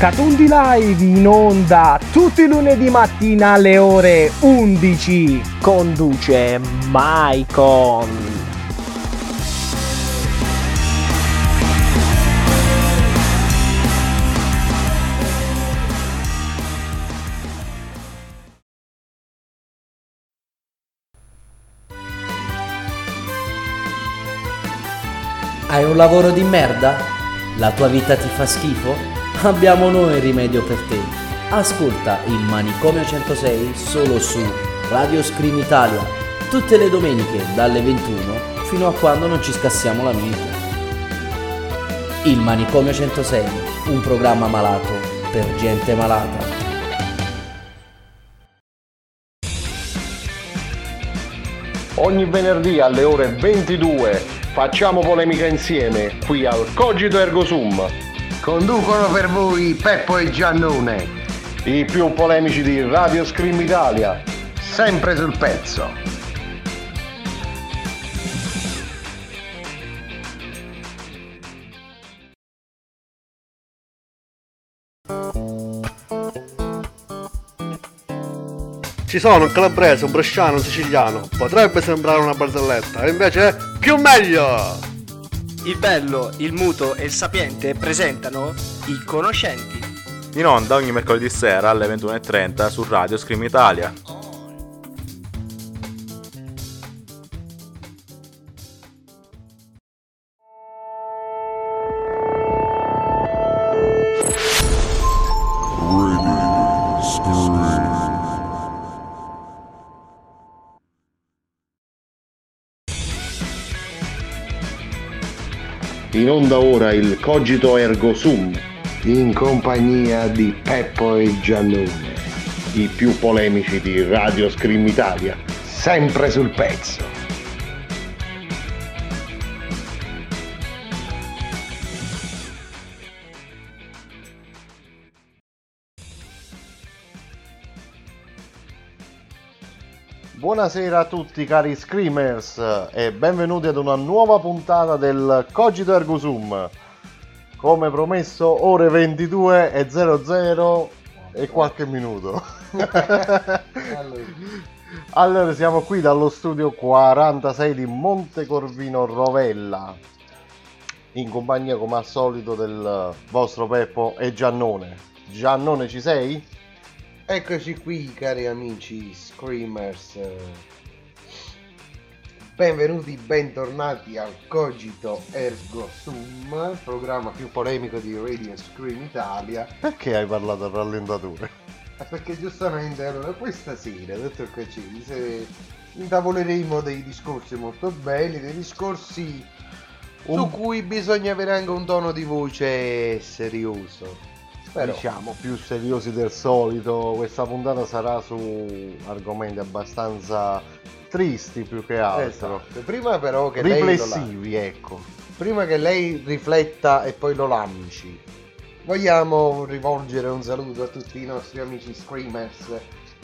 Catundi Live in onda tutti i lunedì mattina alle ore 11. Conduce Maicon. Hai un lavoro di merda? La tua vita ti fa schifo? Abbiamo noi il rimedio per te. Ascolta il Manicomio 106 solo su Radio Scream Italia, tutte le domeniche dalle 21 fino a quando non ci scassiamo la mente. Il Manicomio 106, un programma malato per gente malata. Ogni venerdì alle ore 22 facciamo polemica insieme qui al Cogito Ergo Sum. Conducono per voi Peppo e Giannone, I più polemici di Radio Scream Italia. sempre sul pezzo. Ci sono un calabrese, un bresciano, un siciliano. Potrebbe sembrare una barzelletta, invece è più meglio! Il bello, il muto e il sapiente presentano i conoscenti. In onda ogni mercoledì sera alle 21.30 su Radio Scream Italia. In onda ora il Cogito Ergo Sum, In compagnia di Peppo e Giannone, i più polemici di Radio Scream Italia. sempre sul pezzo. Buonasera a tutti cari Screamers e benvenuti ad una nuova puntata del Cogito Ergo Sum. Come promesso ore 22 e 00 e qualche minuto. Allora siamo qui dallo studio 46 di Montecorvino Rovella in compagnia come al solito del vostro Peppo e Giannone. Giannone ci sei? Eccoci qui cari amici Screamers. Benvenuti, bentornati al Cogito Ergo Sum, programma più polemico di Radio Scream Italia. Perché hai parlato a rallentatore? Perché giustamente allora questa sera, dottor Caccini, se intavoleremo dei discorsi molto belli, dei discorsi su Un- cui bisogna avere anche un tono di voce serioso. Però, Diciamo più seriosi del solito, questa puntata sarà su argomenti abbastanza tristi più che altro. esatto. prima però che lei Riflessivi, ecco. prima che lei rifletta e poi lo lanci, vogliamo rivolgere un saluto a tutti i nostri amici Screamers,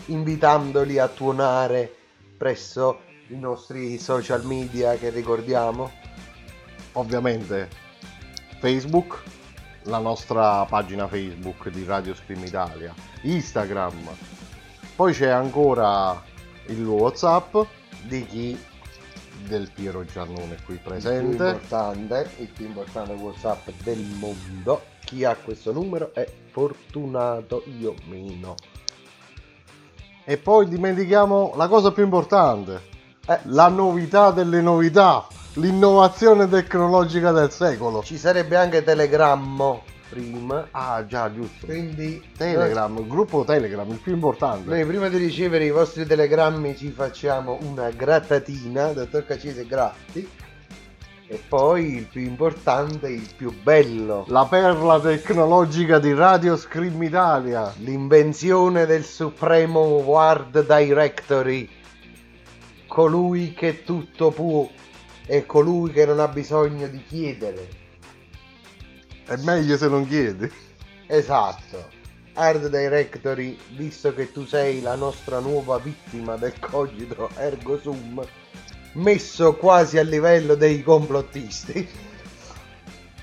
invitandoli a tuonare presso i nostri social media che ricordiamo. Ovviamente Facebook, la nostra pagina Facebook di Radio Scream Italia, Instagram, poi c'è ancora il Whatsapp Di chi del Piero Giannone qui il più presente. importante, il più importante WhatsApp del mondo. Chi ha questo numero è fortunato, io meno. E poi dimentichiamo la cosa più importante, Eh, la novità delle novità, l'innovazione tecnologica del secolo. ci sarebbe anche Telegrammo prima. Ah già, giusto. Quindi Telegram, il gruppo Telegram, il più importante. Noi prima di ricevere i vostri telegrammi ci facciamo una grattatina, dottor Cacese Gratti, E poi il più importante, il più bello, La perla tecnologica di Radio Scream Italia. l'invenzione del supremo Ward Directory, colui che tutto può e colui che non ha bisogno di chiedere. È meglio se non chiedi. Esatto. Hard Directory, visto che tu sei la nostra nuova vittima del cogito ergo sum, messo quasi a livello dei complottisti,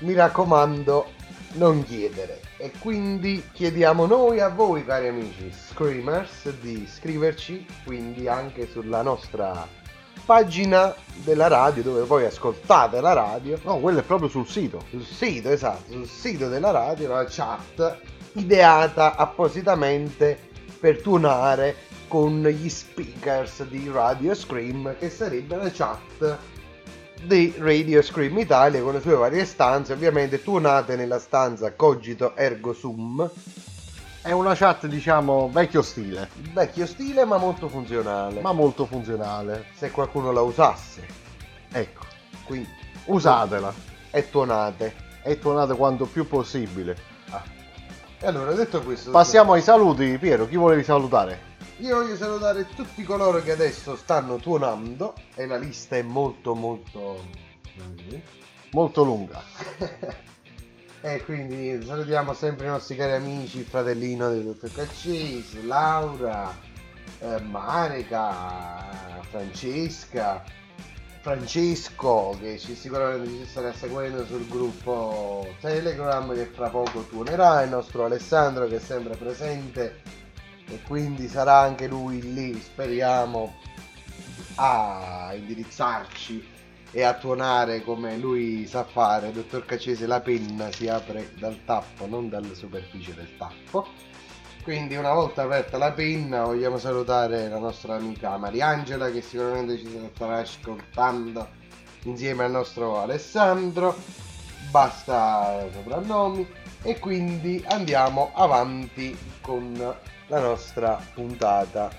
mi raccomando, non chiedere. E quindi chiediamo noi a voi, cari amici Screamers, di scriverci quindi anche sulla nostra pagina della radio, dove voi ascoltate la radio, No, quello è proprio sul sito. sul sito, esatto, sul sito della radio, la chat ideata appositamente per tuonare con gli speakers di Radio Scream, che sarebbe la chat di Radio Scream Italia con le sue varie stanze, ovviamente tuonate nella stanza Cogito Ergo Sum, È una chat, diciamo, vecchio stile, vecchio stile ma molto funzionale, ma molto funzionale. se qualcuno la usasse, Ecco, quindi usatela è tuonate. e tuonate quanto più possibile. E allora, detto questo, Passiamo ai saluti. Piero, chi volevi salutare? Io voglio salutare tutti coloro che adesso stanno tuonando e la lista è molto molto... Molto lunga. e quindi salutiamo sempre i nostri cari amici, il fratellino del dottor Caccese, Laura, eh, Marica, Francesca, Francesco che ci sicuramente ci starà seguendo sul gruppo Telegram che fra poco tuonerà, il nostro Alessandro che è sempre presente e quindi sarà anche lui lì, speriamo, a indirizzarci e a tuonare come lui sa fare. Dottor Cacese, la penna si apre dal tappo, non dalla superficie del tappo. Quindi una volta aperta la penna vogliamo salutare la nostra amica Mariangela che sicuramente ci starà ascoltando insieme al nostro Alessandro. Basta soprannomi e quindi andiamo avanti con la nostra puntata.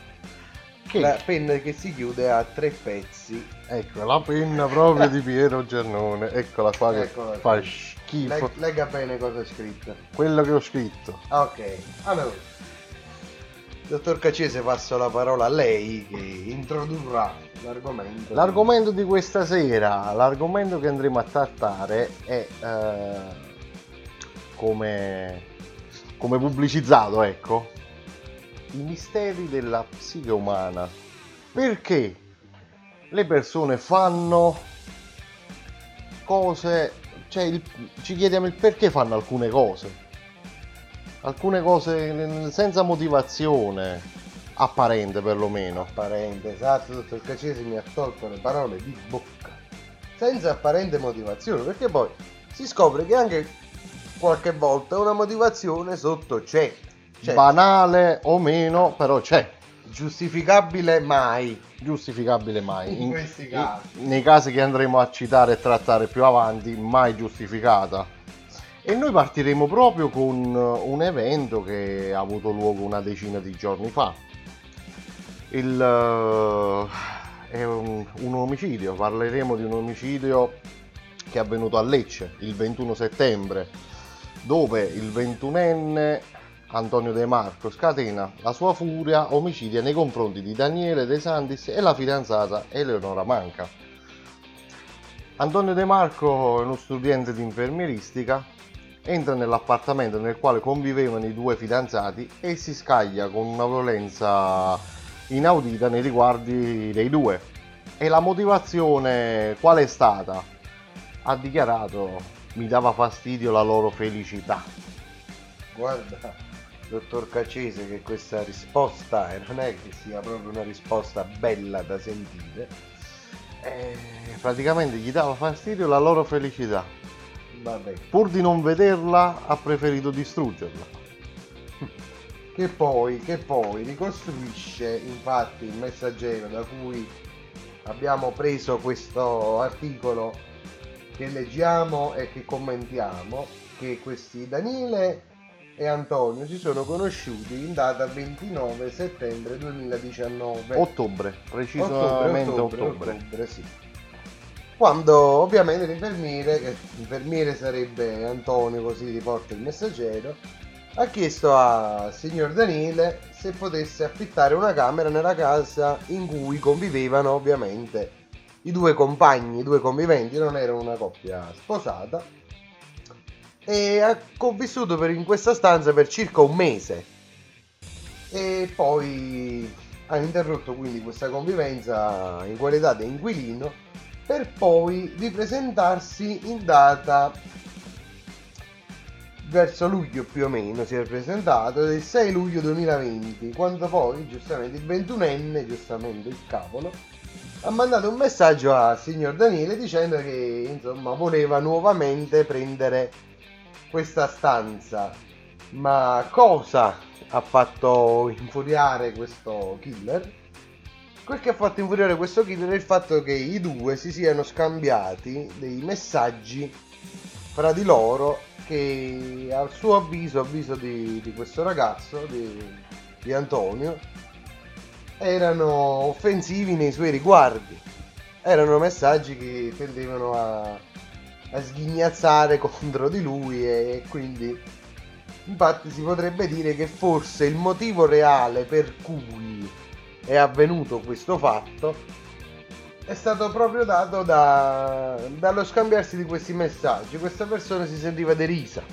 Che? La penna che si chiude a tre pezzi. Ecco, la penna proprio di Piero Giannone. Eccola qua che Eccola fa schifo. Leg- legga bene cosa è scritto. Quello che ho scritto. Ok, allora. Dottor Cacese passo la parola a lei che introdurrà l'argomento. L'argomento di questa sera, l'argomento che andremo a trattare è eh, come, come pubblicizzato, ecco, i misteri della psiche umana. Perché le persone fanno cose, cioè il- ci chiediamo il perché fanno alcune cose. Alcune cose senza motivazione apparente perlomeno. apparente, esatto, dottor Cacese mi ha tolto le parole di bocca. Senza apparente motivazione, perché poi si scopre che anche qualche volta una motivazione sotto c'è. C'è. banale o meno, però c'è. giustificabile mai. Giustificabile mai. In questi casi. nei casi che andremo a citare e trattare più avanti, mai giustificata. E noi partiremo proprio con un evento che ha avuto luogo una decina di giorni fa. Il, eh, è un, un omicidio, parleremo di un omicidio che è avvenuto a Lecce il 21 settembre, dove il 21enne Antonio De Marco scatena la sua furia omicidia nei confronti di Daniele De Santis e la fidanzata Eleonora Manca. Antonio De Marco è uno studente di infermieristica, entra nell'appartamento nel quale convivevano i due fidanzati e si scaglia con una violenza inaudita nei riguardi dei due. E la motivazione qual è stata? Ha dichiarato mi dava fastidio la loro felicità. Guarda, dottor Cacese, che questa risposta eh, non è che sia proprio una risposta bella da sentire. Eh, praticamente gli dava fastidio la loro felicità. Vabbè, Pur di non vederla, ha preferito distruggerla. che poi, che poi ricostruisce infatti il messaggero da cui abbiamo preso questo articolo che leggiamo e che commentiamo che questi Daniele e Antonio si sono conosciuti in data 29 settembre 2019 Ottobre, precisamente ottobre. ottobre, sì. Quando ovviamente l'infermiere, che l'infermiere sarebbe Antonio, così riporta il messaggero, ha chiesto al signor Daniele se potesse affittare una camera nella casa in cui convivevano ovviamente i due compagni, i due conviventi, non erano una coppia sposata. E ha convissuto per- in questa stanza per circa un mese. E poi ha interrotto quindi questa convivenza in qualità di inquilino per poi ripresentarsi in data verso luglio più o meno si è presentato del 6 luglio 2020 quando poi giustamente il 21enne giustamente il cavolo ha mandato un messaggio al signor Daniele dicendo che insomma voleva nuovamente prendere questa stanza ma cosa ha fatto infuriare questo killer Quel che ha fatto infuriare questo killer è il fatto che i due si siano scambiati dei messaggi fra di loro che a suo avviso, avviso di, di questo ragazzo, di, di Antonio, erano offensivi nei suoi riguardi. Erano messaggi che tendevano a, a sghignazzare contro di lui e quindi infatti si potrebbe dire che forse il motivo reale per cui è avvenuto questo fatto è stato proprio dato da- dallo scambiarsi di questi messaggi. Questa persona si sentiva derisa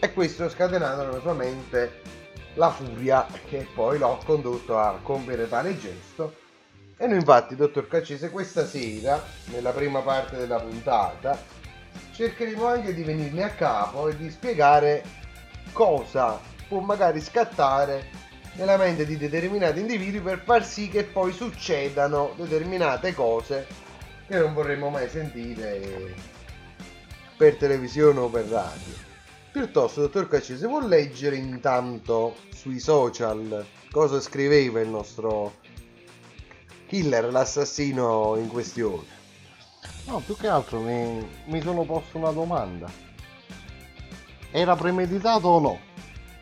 e questo ha scatenato nella sua mente la furia che poi l'ha condotto a compiere tale gesto. E noi infatti, dottor Caccese, questa sera, nella prima parte della puntata, cercheremo anche di venirne a capo e di spiegare cosa può magari scattare nella mente di determinati individui per far sì che poi succedano determinate cose che non vorremmo mai sentire per televisione o per radio. Piuttosto, dottor Caccese, vuol leggere intanto sui social cosa scriveva il nostro killer, l'assassino in questione? No, più che altro mi, mi sono posto una domanda. Era premeditato o no?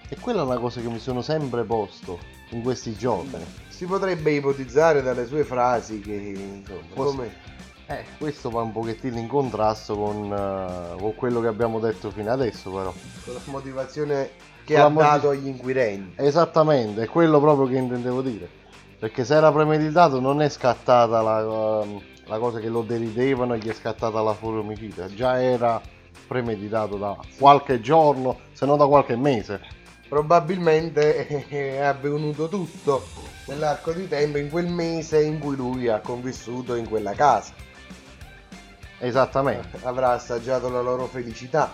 E quella è una cosa che mi sono sempre posto in questi giorni. Si potrebbe ipotizzare dalle sue frasi che, insomma, Posso- come... Eh, questo va un pochettino in contrasto con, eh, con quello che abbiamo detto fino adesso, però. con la motivazione che Con ha motiv- dato agli inquirenti. Esattamente, è quello proprio che intendevo dire. Perché se era premeditato non è scattata la, ehm, la cosa che lo deridevano e gli è scattata la furia omicida. Già era premeditato da qualche giorno, se non da qualche mese. Probabilmente è avvenuto tutto nell'arco di tempo in quel mese in cui lui ha convissuto in quella casa. Esattamente. Avrà assaggiato la loro felicità.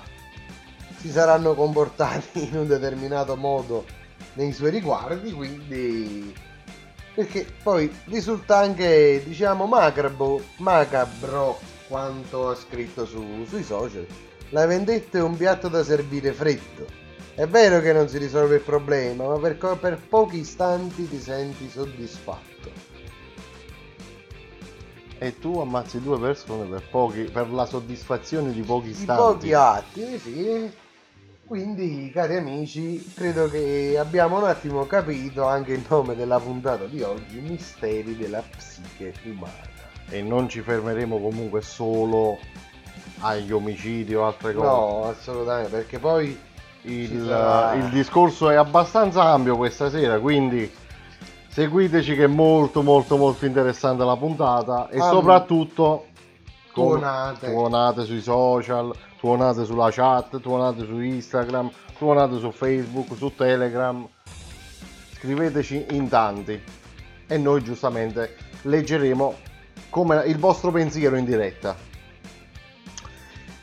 Si saranno comportati in un determinato modo nei suoi riguardi, quindi perché poi risulta anche diciamo macabro, macabro quanto ha scritto su- sui social. La vendetta è un piatto da servire freddo. È vero che non si risolve il problema, ma per, per pochi istanti ti senti soddisfatto. E tu ammazzi due persone per, pochi, per la soddisfazione di pochi Di istanti. pochi attimi, sì. Quindi, cari amici, credo che abbiamo un attimo capito anche il nome della puntata di oggi, Misteri della psiche umana. E non ci fermeremo comunque solo agli omicidi o altre cose. No, assolutamente, perché poi il, sarà- il discorso è abbastanza ampio questa sera, quindi seguiteci che è molto molto molto interessante la puntata e Ah, soprattutto tuonate. tuonate sui social, tuonate sulla chat, tuonate su Instagram, tuonate su Facebook, su Telegram. Scriveteci in tanti e noi giustamente leggeremo come il vostro pensiero in diretta.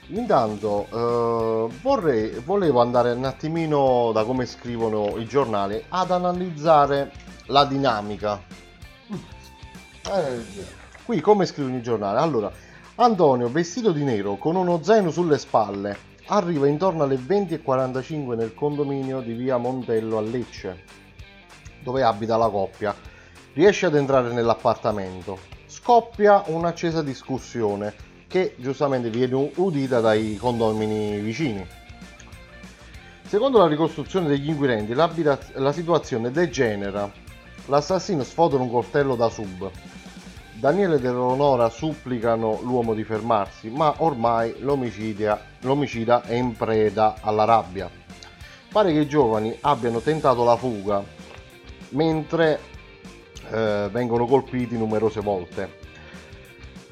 Intanto eh, vorrei, volevo andare un attimino da come scrivono i giornali ad analizzare la dinamica. Eh, Qui come scrivono i giornali? Allora, Antonio vestito di nero con uno zaino sulle spalle arriva intorno alle 20.45 nel condominio di via Montello a Lecce, dove abita la coppia. Riesce ad entrare nell'appartamento. Scoppia un'accesa discussione che giustamente viene udita dai condomini vicini. Secondo la ricostruzione degli inquirenti, la situazione degenera. L'assassino sfoda un coltello da sub, Daniele e Eleonora supplicano l'uomo di fermarsi, ma ormai l'omicida è in preda alla rabbia. Pare che i giovani abbiano tentato la fuga, mentre eh, vengono colpiti numerose volte.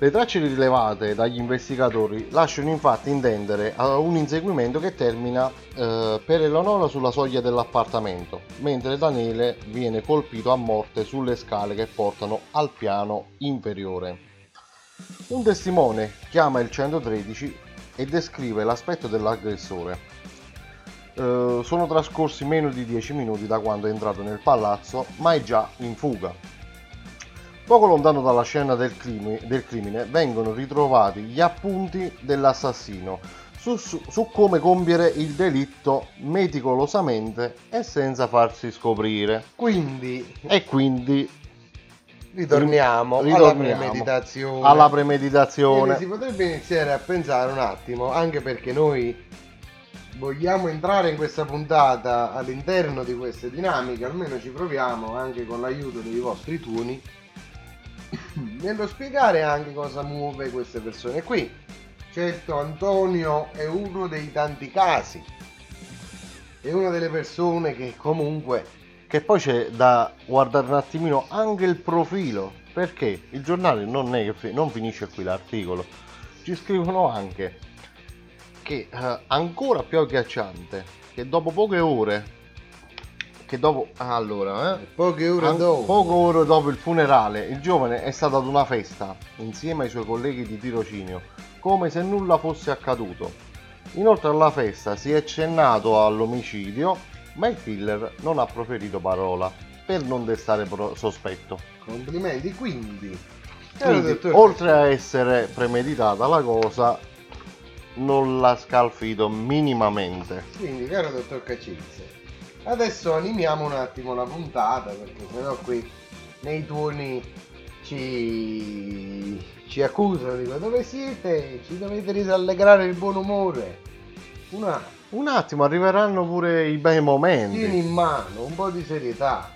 Le tracce rilevate dagli investigatori lasciano infatti intendere un inseguimento che termina eh, per Eleonora sulla soglia dell'appartamento, mentre Daniele viene colpito a morte sulle scale che portano al piano inferiore. Un testimone chiama il 113 e descrive l'aspetto dell'aggressore. Eh, sono trascorsi meno di 10 minuti da quando è entrato nel palazzo, ma è già in fuga. Poco lontano dalla scena del crimine, del crimine vengono ritrovati gli appunti dell'assassino su, su- su come compiere il delitto meticolosamente e senza farsi scoprire. Quindi E quindi ritorniamo, alla Ritorniamo premeditazione. alla premeditazione. Si potrebbe iniziare a pensare un attimo, anche perché noi vogliamo entrare in questa puntata all'interno di queste dinamiche, almeno ci proviamo anche con l'aiuto dei vostri tuoni, nello spiegare anche cosa muove queste persone qui. Certo, Antonio è uno dei tanti casi, è una delle persone che comunque Che poi c'è da guardare un attimino anche il profilo, perché il giornale non è non finisce qui l'articolo. Ci scrivono anche che eh, ancora più agghiacciante che dopo poche ore che dopo allora, eh, poche ore dopo Poche ore dopo il funerale, il giovane è stato ad una festa insieme ai suoi colleghi di tirocinio, come se nulla fosse accaduto. Inoltre alla festa si è accennato all'omicidio, ma il killer non ha proferito parola per non destare pro- sospetto. Complimenti, quindi. Quindi, dottor oltre a essere premeditata la cosa, non l'ha scalfito minimamente. Quindi, caro dottor Cacizze, adesso animiamo un attimo la puntata perché sennò qui nei tuoni ci, ci accusano, dico dove siete? Ci dovete rallegrare il buon umore. Una Un attimo, arriveranno pure i bei momenti. tieni in mano, un po' di serietà.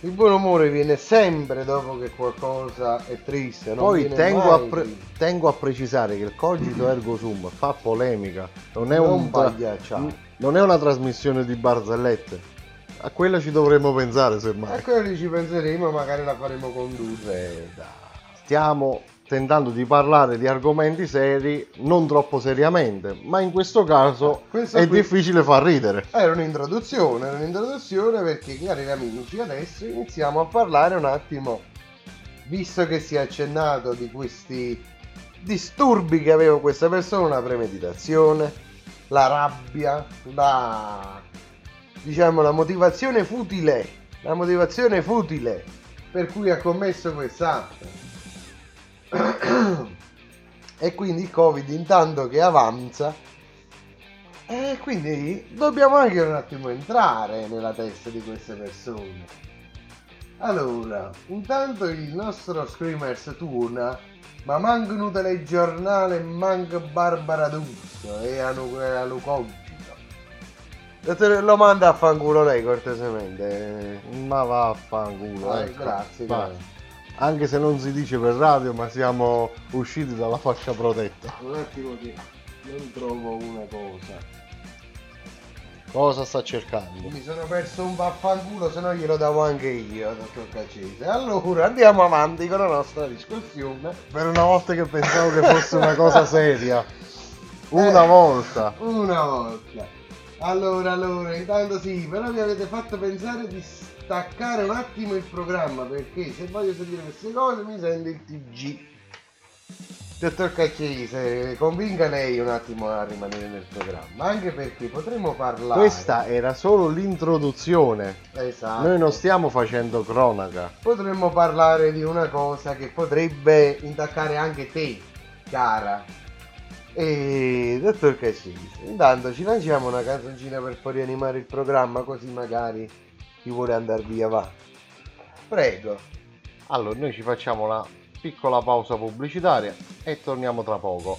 Il buon umore viene sempre dopo che qualcosa è triste. Non Poi tengo a, pre- tengo a precisare che il cogito ergo sum fa polemica, non è, Non un pagliacciare. Non è una trasmissione di barzellette. A quella ci dovremmo pensare A semmai. quello ci penseremo, magari la faremo condurre da Stiamo tentando di parlare di argomenti seri, non troppo seriamente, ma in questo caso Questo è qui- difficile far ridere. Era un'introduzione, era un'introduzione perché cari amici adesso iniziamo a parlare un attimo, visto che si è accennato di questi disturbi che aveva questa persona, la premeditazione, la rabbia, la diciamo la motivazione futile, la motivazione futile per cui ha commesso quest'atto. e quindi il Covid intanto che avanza e quindi dobbiamo anche un attimo entrare nella testa di queste persone. Allora, intanto il nostro Screamers turna, ma mancano telegiornale, manca Barbara D'Urso e hanno hanno cogito. Dottore, Lo manda a fanculo lei cortesemente. Ma vaffanculo. Ah, ecco. grazie, Va. grazie. Anche se non si dice per radio, ma siamo usciti dalla fascia protetta. Un attimo che non trovo una cosa. Cosa sta cercando? Mi sono perso un vaffanculo, se no glielo davo anche io, dottor Cacese. Allora, andiamo avanti con la nostra discussione. Per una volta che pensavo che fosse una cosa seria. Una Eh. volta. Una volta. Allora, allora, intanto sì, però mi avete fatto pensare di staccare un attimo il programma, perché se voglio sentire queste cose mi sento il TG. Dottor Cacciese, convinca lei un attimo a rimanere nel programma, anche perché potremmo parlare... Questa era solo l'introduzione. Esatto. Noi non stiamo facendo cronaca. potremmo parlare di una cosa che potrebbe intaccare anche te, cara. E dottor Caccisi, intanto ci lanciamo una canzoncina per poi rianimare il programma così magari chi vuole andare via va. Prego. Allora, noi ci facciamo una piccola pausa pubblicitaria e torniamo tra poco.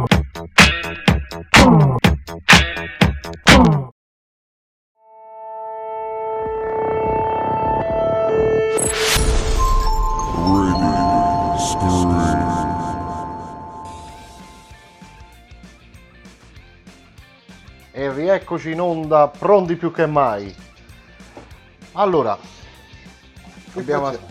E rieccoci in onda, pronti più che mai. Allora, abbiamo- facciamo?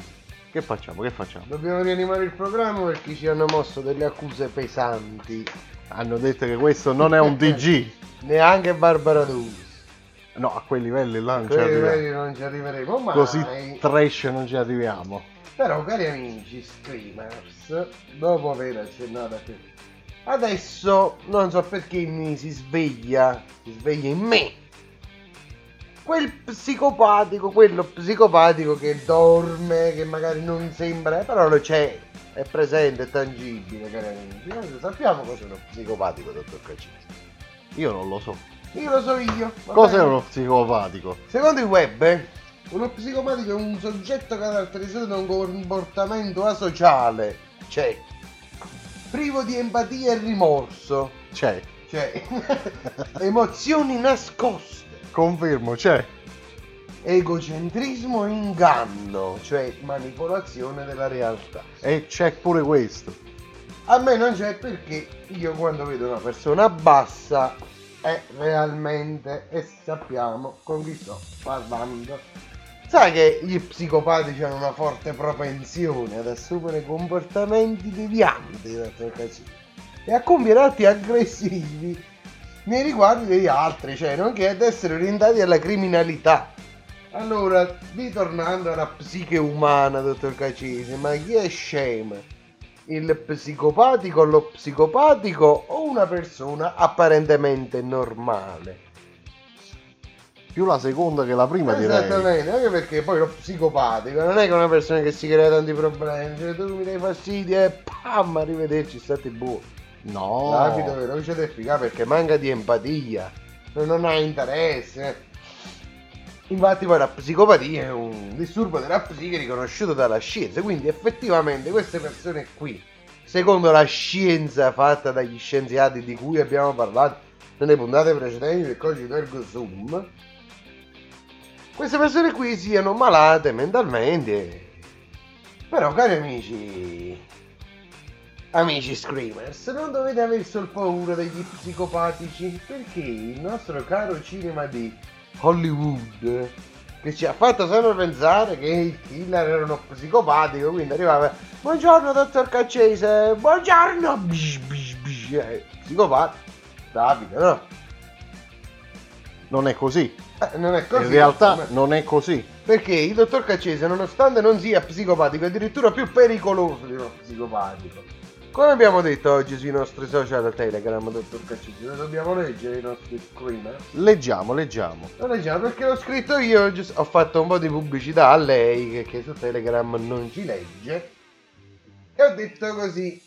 che facciamo? Che facciamo? Dobbiamo rianimare il programma perché ci hanno mosso delle accuse pesanti. Hanno detto che questo non è un DG. Neanche Barbara D'Urso. No, a quei livelli là non ci livelli non ci arriveremo mai. Così trash non ci arriviamo. Però cari amici screamers, dopo aver accennato a questo, adesso non so perché mi si sveglia, si sveglia in me. Quel psicopatico, quello psicopatico che dorme, che magari non sembra, però lo c'è, è presente, è tangibile, cari amici. Noi sappiamo cos'è uno psicopatico, dottor Cacisi. Io non lo so. Io lo so io. Cos'è uno psicopatico? Secondo il web, eh, uno psicopatico è un soggetto caratterizzato da un comportamento asociale, cioè privo di empatia e rimorso, C'è. cioè emozioni nascoste, Confermo, c'è. egocentrismo e inganno, cioè manipolazione della realtà. E c'è pure questo. A me non c'è perché io quando vedo una persona bassa è realmente e sappiamo con chi sto parlando. Sai che gli psicopatici hanno una forte propensione ad assumere comportamenti devianti dottor Casini, e a compiere atti aggressivi nei riguardi degli altri, cioè nonché ad essere orientati alla criminalità. Allora, ritornando alla psiche umana, dottor Cacisi, ma chi è scemo? Il psicopatico, lo psicopatico o una persona apparentemente normale? Più la seconda che la prima direi. Esattamente, anche perché poi lo psicopatico non è che una persona che si crea tanti problemi, cioè tu mi dai fastidio e pam, arrivederci, state buoni. No. L'abito veloce ed efficace perché manca di empatia, non ha interesse. Infatti poi la psicopatia è un disturbo della psiche riconosciuto dalla scienza, quindi effettivamente queste persone qui, secondo la scienza fatta dagli scienziati di cui abbiamo parlato nelle puntate precedenti del codice ergo sum, queste persone qui siano malate mentalmente. Però cari amici, amici screamers, non dovete aver solo paura degli psicopatici, perché il nostro caro cinema di Hollywood che ci ha fatto sempre pensare che il killer era uno psicopatico, quindi arrivava Buongiorno dottor Caccese, buongiorno bish, bish, bish, eh, psicopatico Davide, no? Non è così. Eh, non è così. In realtà ma- non è così. Perché il dottor Caccese, nonostante non sia psicopatico, è addirittura più pericoloso di uno psicopatico. Come abbiamo detto oggi sui nostri social Telegram, dottor Caccese, noi dobbiamo leggere i nostri screener. Leggiamo, leggiamo. Lo leggiamo perché l'ho scritto io, ho fatto un po' di pubblicità a lei che, che su Telegram non ci legge. E ho detto così.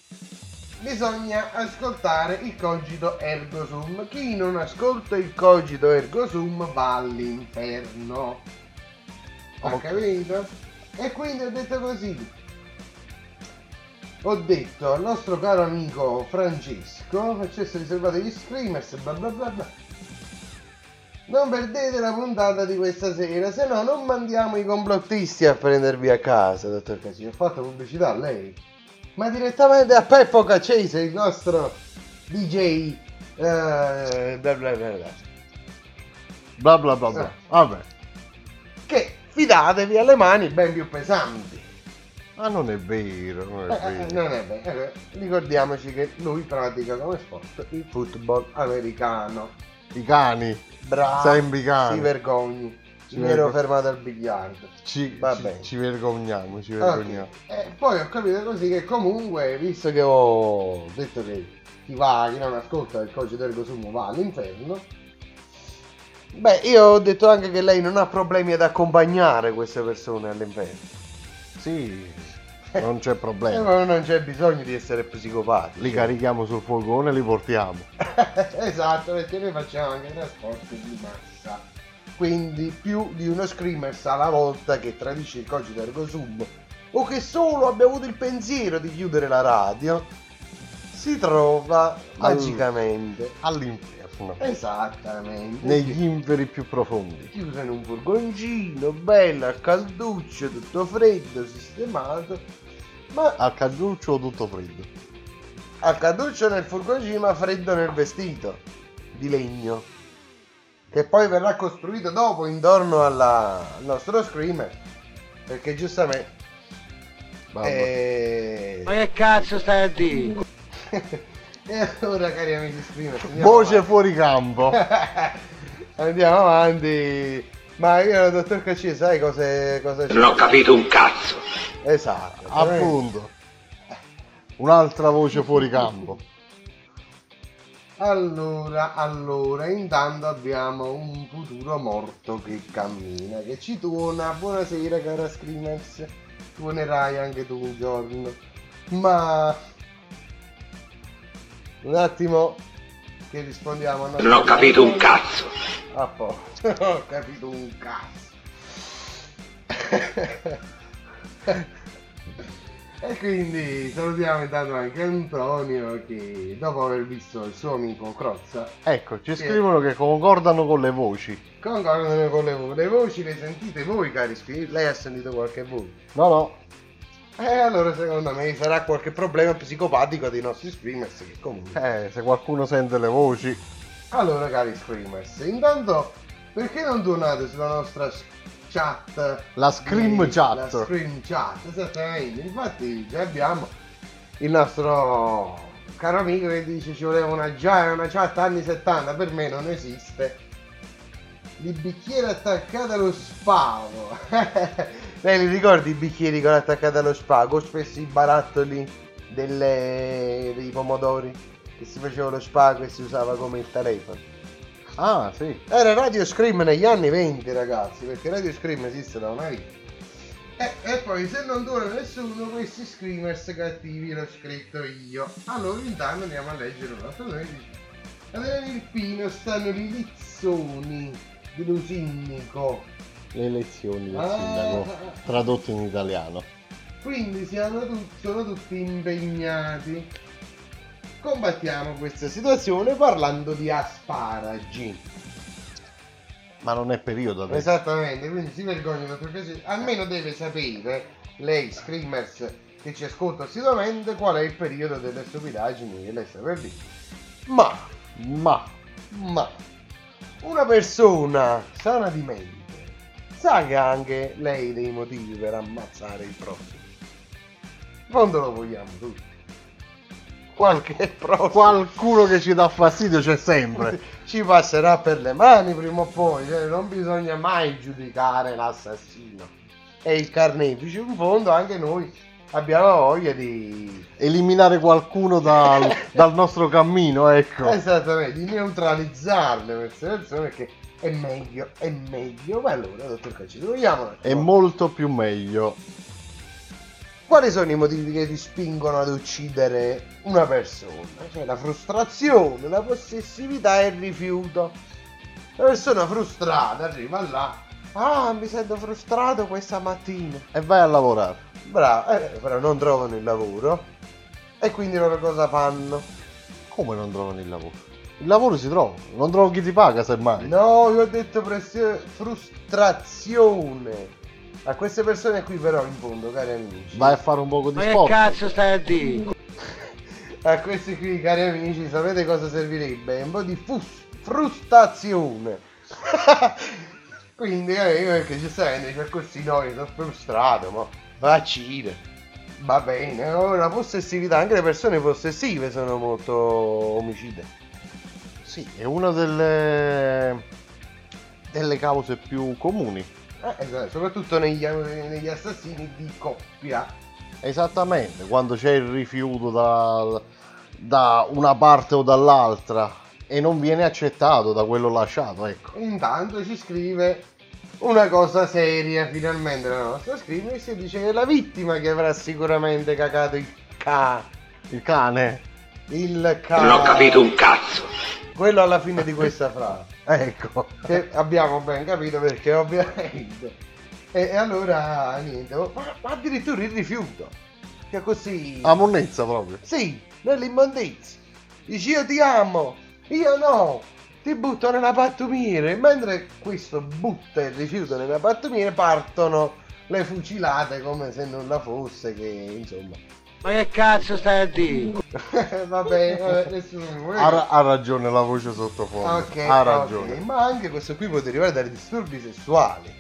Bisogna ascoltare il cogito ergo sum. Chi non ascolta il cogito ergo sum va all'inferno. Ho capito? E quindi ho detto così. Ho detto al nostro caro amico Francesco, accesso riservato agli screamers, bla bla bla bla. Non perdete la puntata di questa sera, se no non mandiamo i complottisti a prendervi a casa, dottor Casino. Ho fatto pubblicità a lei. Ma direttamente a Peppo Caccese, il nostro DJ. eh, bla bla bla bla. Bla bla bla bla. Vabbè. Che fidatevi alle mani ben più pesanti. Ma non è vero, non è Eh, eh, vero. non è vero. Eh, Ricordiamoci che lui pratica come sport il football americano. I cani. Bravo. Sempre i cani. Si vergogni. Ci Mi ero fermato al biliardo. Ci, Va ci- bene. ci vergogniamo, ci Ok. vergogniamo. E poi ho capito così che comunque, visto che ho detto che chi va, chi non ascolta il codice d'ergo sumo va all'inferno, beh, io ho detto anche che lei non ha problemi ad accompagnare queste persone all'inferno. Sì, non c'è problema. ma non c'è bisogno di essere psicopati. Li carichiamo sul furgone e li portiamo. esatto, perché noi facciamo anche trasporto di massa. Quindi più di uno screamers alla volta che tradisce il codice d'ergo sum o che solo abbia avuto il pensiero di chiudere la radio si trova magicamente All'inferno. esattamente Negli inferi più profondi. chiuso in un furgoncino bello a calduccio tutto freddo sistemato ma Al calduccio tutto freddo. a calduccio nel furgoncino ma freddo nel vestito di legno che poi verrà costruito dopo intorno alla- al nostro screamer perché giustamente Vabbè. eh... Ma che cazzo stai a dire? e allora cari amici screamer Voce avanti. fuori campo. andiamo avanti ma io dottor Cacci sai cosa, cosa c'è? Non ho capito un cazzo. esatto Appunto. Un'altra voce fuori campo. Allora, allora, intanto abbiamo un futuro morto che cammina, che ci tuona. Buonasera cara Screamers, tuonerai anche tu un giorno. Ma... Un attimo che rispondiamo a Non ho capito un cazzo. A posto, non ho capito un cazzo. E quindi salutiamo intanto anche Antonio che dopo aver visto il suo amico Crozza Ecco, ci scrivono che concordano con le voci. concordano con le, vo- le voci, le sentite voi cari spi- Lei ha sentito qualche voce? No, no. E allora secondo me sarà qualche problema psicopatico dei nostri screamers che comunque... Eh, se qualcuno sente le voci. Allora cari screamers, intanto perché non tornate sulla nostra chat? La Scream di- chat. La Scream chat, esattamente. Infatti già abbiamo il nostro caro amico che dice ci voleva una, già, una chat anni 70, per me non esiste. Di bicchiere attaccati allo spago. Lei li ricordi i bicchieri con attaccati allo spago? Spesso i barattoli delle- dei pomodori che si faceva lo spago e si usava come il telefono. Ah, sì. Era Radio Scream negli anni 20 ragazzi, perché Radio Scream esiste da una vita. E, e poi se non dura nessuno, questi screamers cattivi l'ho scritto io. Allora intanto andiamo a leggere un altro mail. Ad Irpino stanno i lizzoni dello sindaco. Le elezioni del Ah. sindaco. Tradotto in italiano. Quindi siamo tu- sono tutti impegnati. Combattiamo questa situazione parlando di asparagi. Ma non è periodo adesso. Esattamente, quindi si vergogna dottor Casini. Almeno deve sapere, lei, screamers che ci ascolta assiduamente, qual è il periodo delle stupidaggini sta per dire. Ma, Ma. ma, una persona sana di mente sa che ha anche lei dei motivi per ammazzare il prossimo. Quando lo vogliamo tutti. Qualche prossimo Qualcuno che ci dà fastidio c'è sempre. ci passerà per le mani prima o poi, cioè, non bisogna mai giudicare l'assassino e il carnefice, in fondo anche noi abbiamo voglia di Eliminare qualcuno dal, dal nostro cammino, ecco. esattamente di neutralizzarle queste persone perché è meglio, è meglio, ma allora dottor Cacci, attimo. È molto più meglio. Quali sono i motivi che ti spingono ad uccidere una persona? Cioè la frustrazione, la possessività e il rifiuto. La persona frustrata arriva là. Ah, mi sento frustrato questa mattina. E vai a lavorare. Bravo, eh, però non trovano il lavoro. E quindi loro cosa fanno? Come non trovano il lavoro? Il lavoro si trova, non trovo chi ti paga semmai. No, io ho detto pressio- frustrazione. A queste persone qui però in fondo, cari amici. Vai a fare un poco di Ma che sport. cazzo stai a dire? A questi qui, cari amici, sapete cosa servirebbe? Un po' di fus- frustrazione. Quindi, eh, io perché giustamente c'è così no, io sono frustrato, ma vaccine. Va bene, la possessività, anche le persone possessive sono molto omicide. Sì, è una delle delle cause più comuni. Eh, esatto, soprattutto negli, negli assassini di coppia. Esattamente, quando c'è il rifiuto da, da una parte o dall'altra e non viene accettato da quello lasciato, ecco. Intanto ci scrive una cosa seria finalmente la nostra scrive si dice che è la vittima che avrà sicuramente cagato il ca il cane il ca Non ho capito un cazzo. quello alla fine di questa frase ecco. Che abbiamo ben capito perché ovviamente. E, e allora niente ma, ma addirittura il rifiuto che così. A monnezza proprio. Sì nell'immondizia. Dici io ti amo io no ti butto nella pattumiere mentre questo butta il rifiuto nella pattumiere partono le fucilate come se nulla fosse che insomma Ma che cazzo stai a dire? vabbè, vabbè, nessuno mi vuole- ha, ra- ha ragione la voce sottofondo. Ok, ha ragione. Ma anche questo qui può derivare dai disturbi sessuali.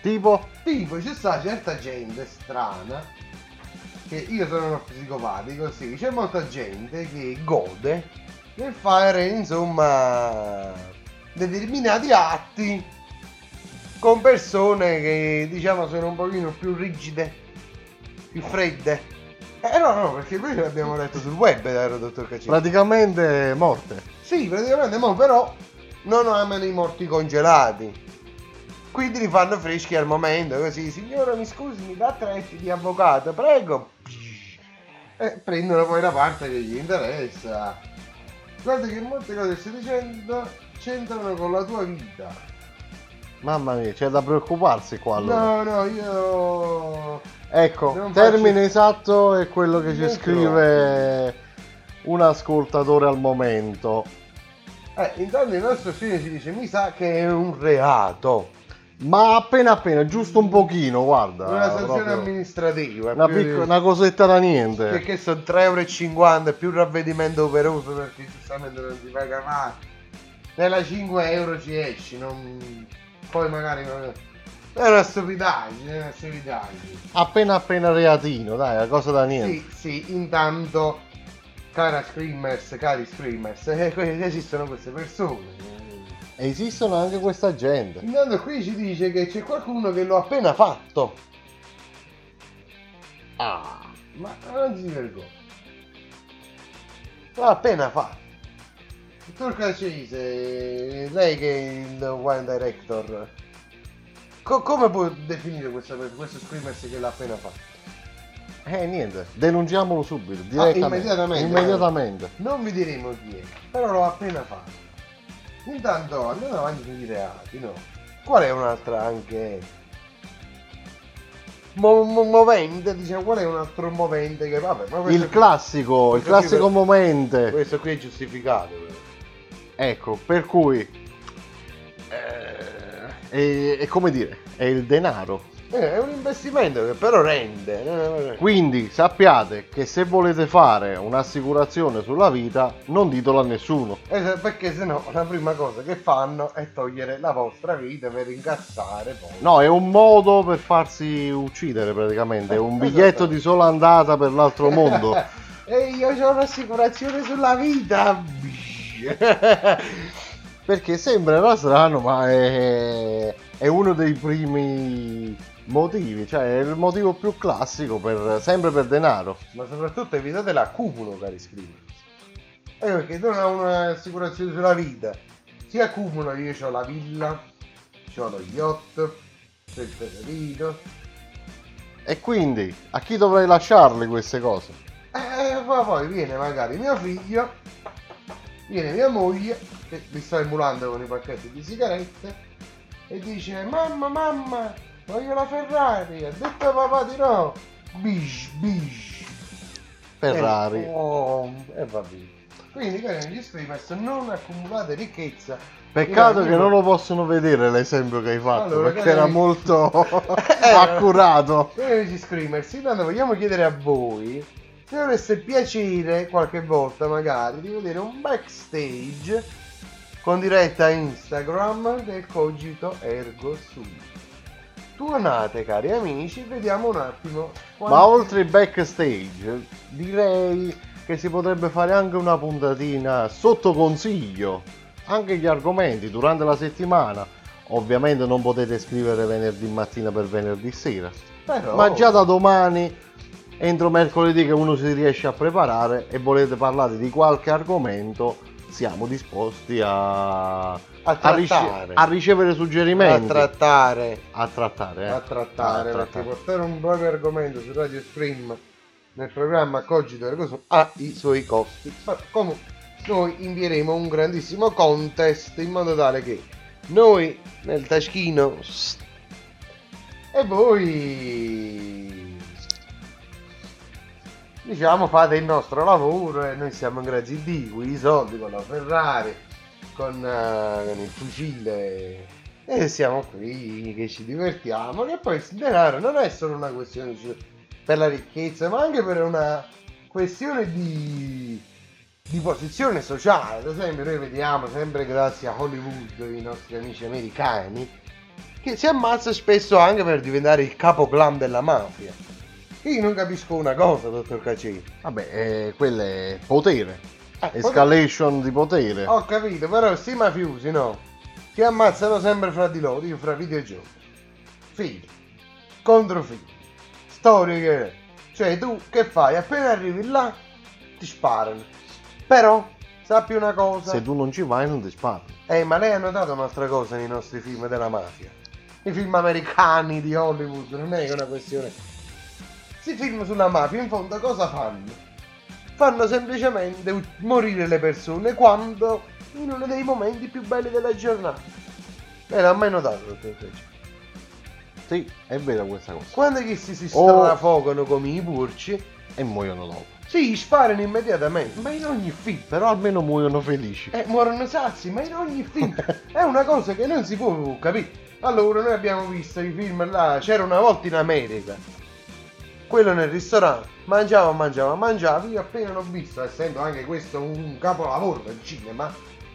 Tipo? Tipo c'è sta certa gente strana che io sono uno psicopatico sì c'è molta gente che gode nel fare insomma determinati atti con persone che diciamo sono un pochino più rigide più fredde eh no no perché noi l'abbiamo letto sul web caro dottor Cacini praticamente morte sì, praticamente, mo però non amano i morti congelati. Quindi li fanno freschi al momento, così, signora mi scusi, mi dà tre di avvocato, prego. E prendono poi la parte che gli interessa. Guarda che molte cose che stai dicendo c'entrano con la tua vita. mamma mia c'è da preoccuparsi qua allora No, no, io... ecco Non termine faccio- esatto è quello che ci Non scrive un ascoltatore al momento Eh, intanto il nostro figlio ci dice, mi sa che è un reato. ma appena appena giusto un pochino guarda Una sanzione amministrativa. una, più di- picco- una cosetta da niente Perché sono 3,50 euro più ravvedimento operoso perché giustamente non si paga mai. Nella 5 euro ci esci, non... poi magari. È una stupidaggine, è una stupidaggine. appena appena reatino dai una cosa da niente Sì, sì, intanto, cara screamers, cari screamers, eh, esistono queste persone. esistono anche questa gente Intanto qui ci dice che c'è qualcuno che l'ho appena fatto. ah Ma non si vergogna. L'ho appena fatto. Dottor Cacese, lei che è il wine director, co- come può definire questa, questo screamers che l'ha appena fatto? eh niente denunciamolo subito Ah, direttamente immediatamente. immediatamente Non vi diremo chi è, però l'ho appena fatto. Intanto andiamo avanti sui reati, no? Qual è un'altra anche mo- mo- movente, diciamo, qual è un altro movente che vabbè, ma questo il classico il questo qui classico per- momento Questo qui è giustificato. però. ecco per cui eh, è, è come dire è il denaro Eh, è un investimento che però rende. eh, quindi sappiate che se volete fare un'assicurazione sulla vita non ditelo a nessuno eh, perché sennò la prima cosa che fanno è togliere la vostra vita per incassare poi. no è un modo per farsi uccidere praticamente è un biglietto di sola andata per l'altro mondo e io ho un'assicurazione sulla vita. perché sembrerà strano ma è, è uno dei primi motivi cioè è il motivo più classico per, sempre per denaro Ma soprattutto evitate l'accumulo, cari scrivere. Eh, perché non hai un'assicurazione sulla vita. Si accumula, io ho la villa, ho lo yacht, c'ho il Ferrarino. e quindi a chi dovrei lasciarle queste cose Eh, ma poi viene magari mio figlio, viene mia moglie, che mi sta emulando con i pacchetti di sigarette, e dice, mamma, mamma, voglio la Ferrari. Ha detto papà di no. Bish, bish. Ferrari E, oh, e va bene. Quindi, cari amici screamers, non accumulate ricchezza. Peccato che non lo possono vedere l'esempio che hai fatto Allora, perché era amici- molto Eh, accurato. Cari amici screamers, intanto vogliamo chiedere a voi se avesse piacere qualche volta magari di vedere un backstage con diretta Instagram del Cogito Ergo Sum. Tuonate cari amici, vediamo un attimo. Ma quanti- oltre il backstage, direi che si potrebbe fare anche una puntatina sotto consiglio anche gli argomenti durante la settimana. Ovviamente non potete scrivere venerdì mattina per venerdì sera, Però... ma già da domani, entro mercoledì che uno si riesce a preparare e volete parlare di qualche argomento, siamo disposti a, A rice- trattare. a ricevere suggerimenti. A trattare. A trattare, eh. a trattare, A perché trattare. portare un proprio argomento su Radio Stream nel programma Cogito e Cosmo ha i suoi costi. Ma comunque noi invieremo un grandissimo contest in modo tale che noi nel taschino e voi diciamo fate il nostro lavoro e noi siamo in grazia di con i soldi, con la Ferrari, con, eh, con il fucile e siamo qui che ci divertiamo che poi il denaro non è solo una questione per la ricchezza ma anche per una questione di, di posizione sociale. Ad esempio noi vediamo sempre grazie a Hollywood i nostri amici americani che si ammazza spesso anche per diventare il capo clan della mafia io non capisco una cosa dottor Cacini Vabbè, eh, quello è potere. Eh, Escalation di potere. Ho capito, però questi mafiosi no. Si ammazzano sempre fra di loro, io fra videogiochi. Figli. Contro figli. Storie che... Cioè tu che fai? Appena arrivi là ti sparano. Però sappi una cosa. Se tu non ci vai non ti spari. Eh, ma lei ha notato un'altra cosa nei nostri film della mafia? I film americani di Hollywood, non è che è una questione. Si film sulla mafia, in fondo cosa fanno? Fanno semplicemente morire le persone quando in uno dei momenti più belli della giornata. Lei l'ha mai notato? Sì, è vera questa cosa. Quando che si, si Oh. strafogano come i purci, E muoiono dopo. si sparano immediatamente, ma in ogni film. Però almeno muoiono felici. Eh, muoiono sazi, ma in ogni film è una cosa che non si può capire. Allora, noi abbiamo visto i film là, c'era una volta in America, quello nel ristorante, mangiava, mangiava, mangiava, io appena l'ho visto, essendo anche questo un capolavoro del cinema,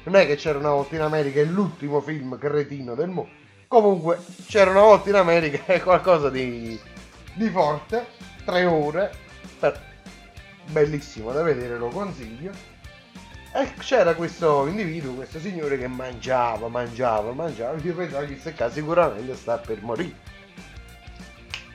non è che c'era una volta in America, è l'ultimo film cretino del mondo. Comunque, c'era una volta in America, è qualcosa di, di forte, tre ore, per- bellissimo da vedere, lo consiglio. E c'era questo individuo, questo signore che mangiava, mangiava, mangiava. Io pensavo che sicuramente sta per morire.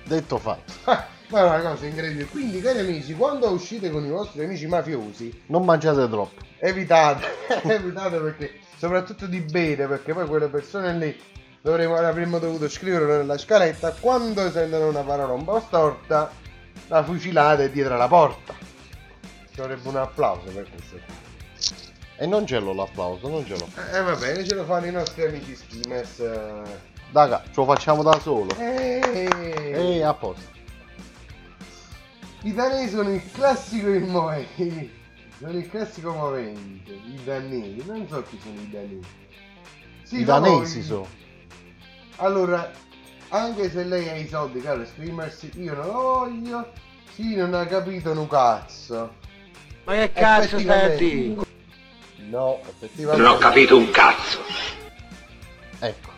Detto fatto. Ma è una cosa incredibile. Quindi, cari amici, quando uscite con i vostri amici mafiosi, Non mangiate troppo. evitate, evitate perché, soprattutto di bere, perché poi quelle persone lì dovremmo, avremmo dovuto scriverlo nella scaletta. Quando sentono una parola un po' storta, la fucilate dietro la porta. Ci vorrebbe un applauso per questo. E non ce l'ho l'applauso, non ce l'ho. Eh, va bene, ce lo fanno i nostri amici skimmers. eh. Daga, ce lo facciamo da solo. Eh, E a posto. I danesi sono il classico il movente. Sono il classico movente. I danesi. Non so chi sono i danesi. Sì, I danesi i- sono. Allora, anche se lei ha i soldi, caro Screamers, io non lo voglio. Sì, non ha capito un cazzo. Ma che cazzo stai a dire? No, effettivamente. Non ho capito un cazzo. Ecco.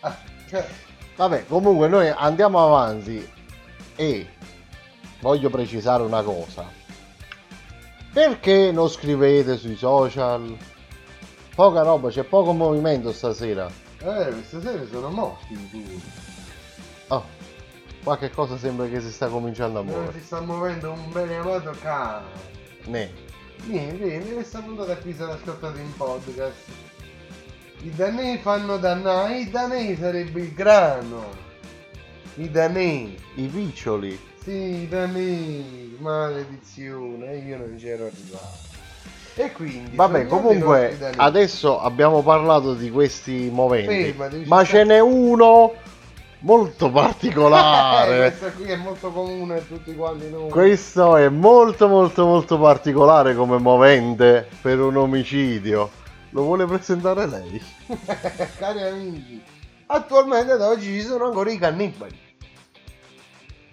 Ah, cioè, Vabbè, comunque noi andiamo avanti e voglio precisare una cosa. Perché non scrivete sui social? Poca roba, c'è poco movimento stasera. eh, questa sera sono morti i due. Oh, qualche cosa sembra che si sta cominciando a Non muovere. si sta muovendo un bene amato cane. Ne. Niente, niente, questa puntata qui sarà ascoltata in podcast. I danesi fanno dannare, i danesi sarebbe il grano. I danesi. I piccioli. Sì, maledizione, io non c'ero arrivato. E quindi... Vabbè, comunque adesso abbiamo parlato di questi moventi. Fermati, Ma ce n'è uno molto particolare. questo qui è molto comune a tutti quanti noi. Questo è molto molto molto particolare come movente per un omicidio. Lo vuole presentare lei? Cari amici, attualmente ad oggi ci sono ancora i cannibali.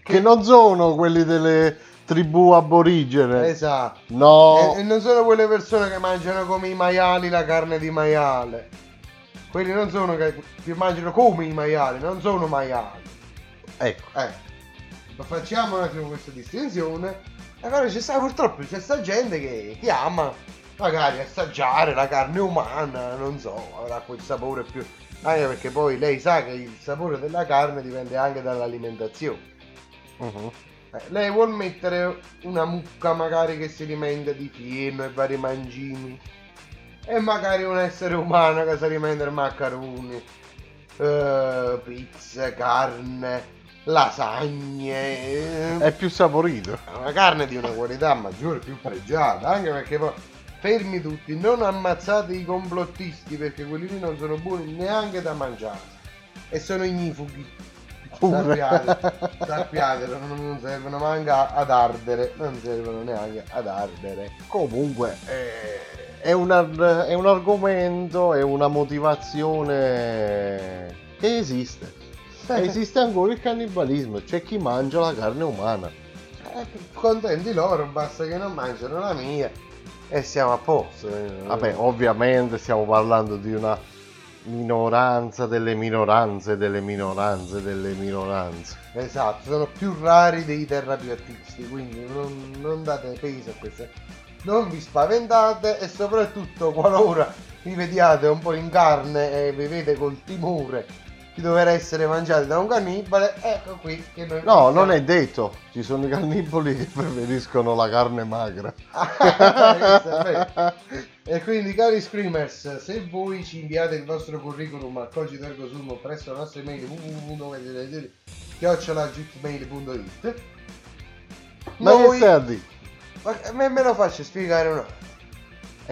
Che non sono quelli delle tribù aborigene. Esatto. No. E, e non sono quelle persone che mangiano come i maiali la carne di maiale. Quelli non sono che, che mangiano come i maiali, non sono maiali. Ecco. Eh. Ma facciamo un attimo questa distinzione. E però c'è sta, purtroppo c'è sta gente che chiama magari assaggiare la carne umana, non so, avrà quel sapore più... Anche perché poi lei sa che il sapore della carne dipende anche dall'alimentazione. Mhm. Eh, lei vuol mettere una mucca magari che si alimenta di fieno e vari mangimi. E magari un essere umano che si alimenta di maccheroni, eh, pizza, carne, lasagne. È più saporito. una carne di una qualità maggiore, più pregiata, anche perché poi fermi tutti, non ammazzate i complottisti perché quelli lì non sono buoni neanche da mangiare e sono ignifughi. Pure. Sappiate, sappiate, non, servono neanche ad ardere, non servono neanche ad ardere. Comunque eh, è, un ar- è un argomento, è una motivazione che esiste. Esiste ancora il cannibalismo, c'è chi mangia la carne umana. Eh, contenti loro, basta che non mangiano la mia e siamo a posto. eh. Vabbè, ovviamente stiamo parlando di una minoranza delle minoranze delle minoranze delle minoranze. Esatto, sono più rari dei terrapiattisti, quindi non, non date peso a queste. Non vi spaventate e soprattutto qualora vi vediate un po' in carne e vivete col timore di dover essere mangiati da un cannibale, ecco qui che noi No, non è detto, ci sono i cannibali che preferiscono la carne magra. È vero. e quindi cari screamers, se voi ci inviate il vostro curriculum al cogito ergo sum presso la nostra email www.chiocciolagitmail.it Ma che stai a dire? Ma me, me lo faccio spiegare un attimo.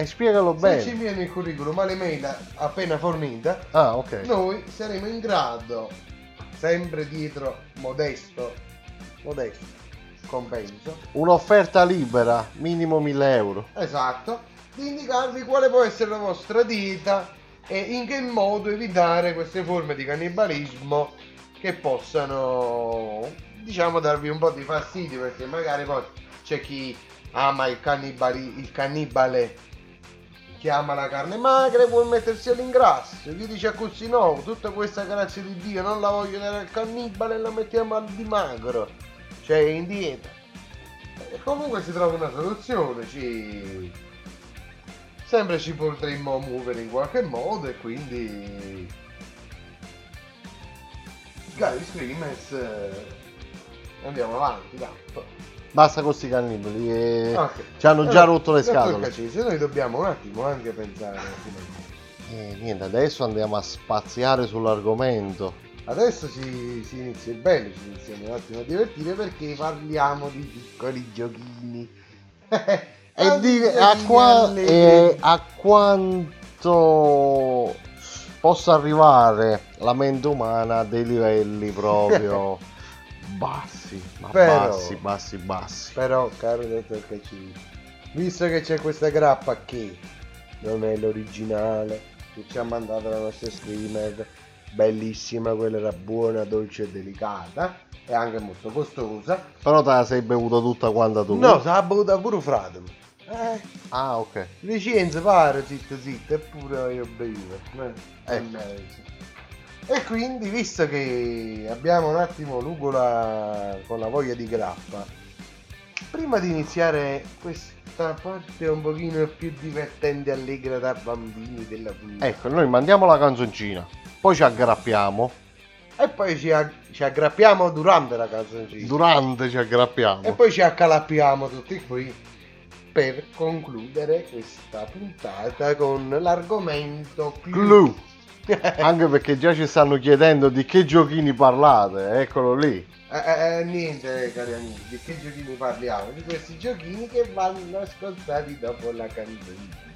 E spiegalo Se ci bene. inviano il curriculum all'email appena fornita, Ah, ok. noi saremo in grado, sempre dietro modesto, modesto compenso, Un'offerta libera, minimo 1000 euro. esatto, di indicarvi quale può essere la vostra dieta e in che modo evitare queste forme di cannibalismo che possano, diciamo, darvi un po' di fastidio perché magari poi c'è chi ama il, cannibali, il cannibale che ama la carne magra e vuole mettersi all'ingrasso. Gli dice così no tutta questa grazia di Dio non la voglio dare al cannibale la mettiamo al di magro. Cioè in dieta e comunque si trova una soluzione ci sempre ci potremmo muovere in qualche modo e quindi cari screamers eh, andiamo avanti dai Basta con sti cannibali. eh, Ok. Ci hanno già Allora, rotto le scatole. Cacese, noi dobbiamo un attimo anche pensare un attimo. E niente, adesso andiamo a spaziare sull'argomento. Adesso si, si inizia il bello, ci iniziamo un attimo a divertire perché parliamo di piccoli giochini. E di- a, qua- e a quanto possa arrivare la mente umana a dei livelli proprio bassi, ma Però- bassi, bassi, bassi. Però, caro dottor Cacini, visto che c'è questa grappa che non è l'originale, che ci ha mandato la nostra streamer, bellissima, quella era buona, dolce e delicata, e anche molto costosa. Però te la sei bevuta tutta quanta tu? No, sa bevuta pure Fradem. Eh, Ah, ok. licenza pare, zitto zitto, eppure io bevo. Eh, Eh. mannaggia. E quindi, visto che abbiamo un attimo l'ugola con la voglia di grappa, prima di iniziare questa parte un pochino più divertente e allegra da bambini della puntata, Ecco, noi mandiamo la canzoncina, poi ci aggrappiamo, e poi ci, ag- ci aggrappiamo durante la canzoncina, durante ci aggrappiamo. e poi ci accalappiamo tutti qui per concludere questa puntata con l'argomento Clou. Anche perché già ci stanno chiedendo di che giochini parlate, eccolo lì. Eh, eh, eh, niente cari amici, di che giochini parliamo? Di questi giochini che vanno ascoltati dopo la canzone.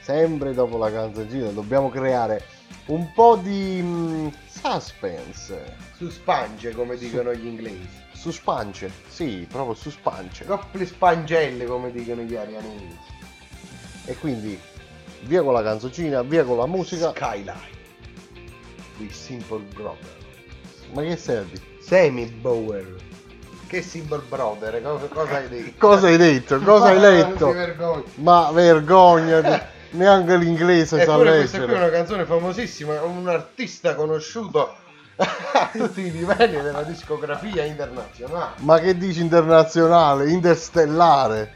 Sempre dopo la canzoncina dobbiamo creare un po' di mm, suspense. Suspange come dicono gli inglesi. Suspange, sì, proprio suspange. Troppe spangelle come dicono gli arianesi. E quindi via con la canzoncina, via con la musica. Skyline. Di Simple Brother. Ma che dire? Semi Bower. Che Simple Brother? Cosa, cosa hai detto? Cosa hai detto? Cosa hai Ma letto? Ma vergognati, neanche l'inglese sa Eppure questa qui è leggere. una canzone famosissima, un artista conosciuto a tutti i livelli della discografia internazionale. Ma che dici internazionale, interstellare?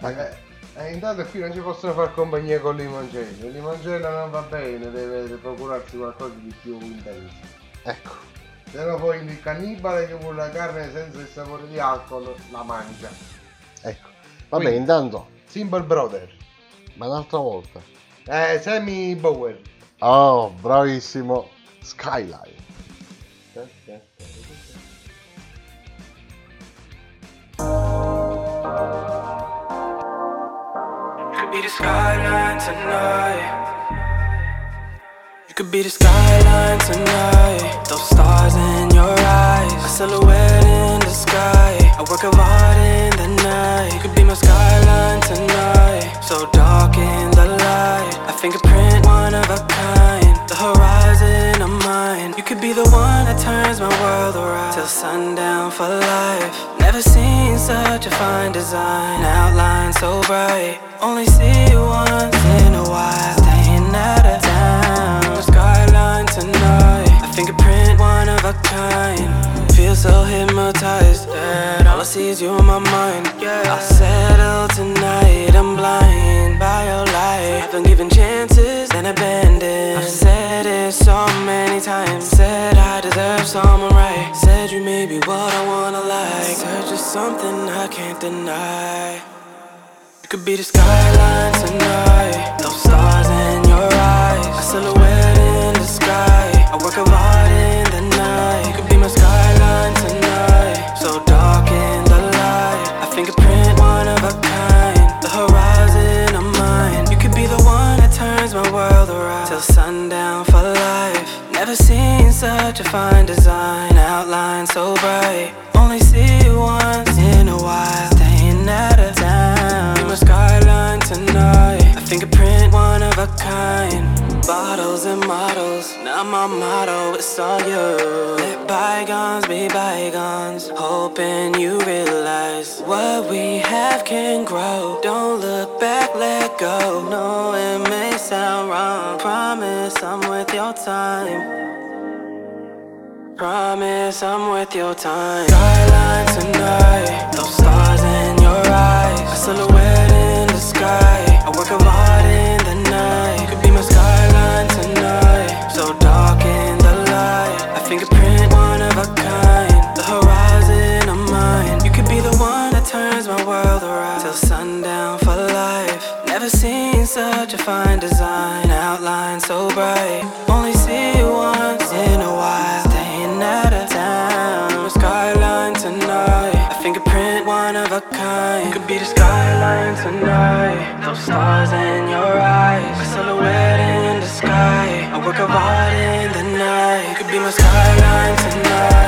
Eh, E intanto qui non ci possono far compagnia con limoncello. Il limoncello non va bene, deve procurarsi qualcosa di più intenso. Ecco. Se no poi il cannibale che vuole la carne senza il sapore di alcol la mangia. Ecco. Vabbè, Quindi- intanto, Simple Brother. ma un'altra volta. Eh, Sammy Bower. Oh, bravissimo. Skyline. could be the skyline tonight. You could be the skyline tonight. Those stars in your eyes, a silhouette in the sky. A work art in the night. You could be my skyline tonight. So dark in the light, a fingerprint, one of a kind. The horizon You could be the one that turns my world around till sundown for life. Never seen such a fine design, outline so bright. Only see you once in a while, staying out of town. Skyline tonight, a fingerprint, one of a kind. Feel so hypnotized that all I see is you in my mind. I'll settle tonight. I'm blind by your light. I've been given chances, abandoned. I've said it so many times. Said I deserve someone right. Said you may be what I wanna like. Search is something I can't deny. You could be the skyline tonight. Those stars in your such a fine design. Outline so bright. Only see you once in a while. Staying out of town. My skyline tonight. A fingerprint, one of a kind. Bottles and models. Now my motto, it's all you. Let bygones be bygones. Hoping you realize what we have can grow. Don't look back, let go. No, it may sound wrong. Promise I'm with your time. Promise I'm with your time. Skyline tonight, those stars in your eyes, a silhouette stars in your eyes. A silhouette in the sky. A work of art in the night. You Could be my skyline tonight.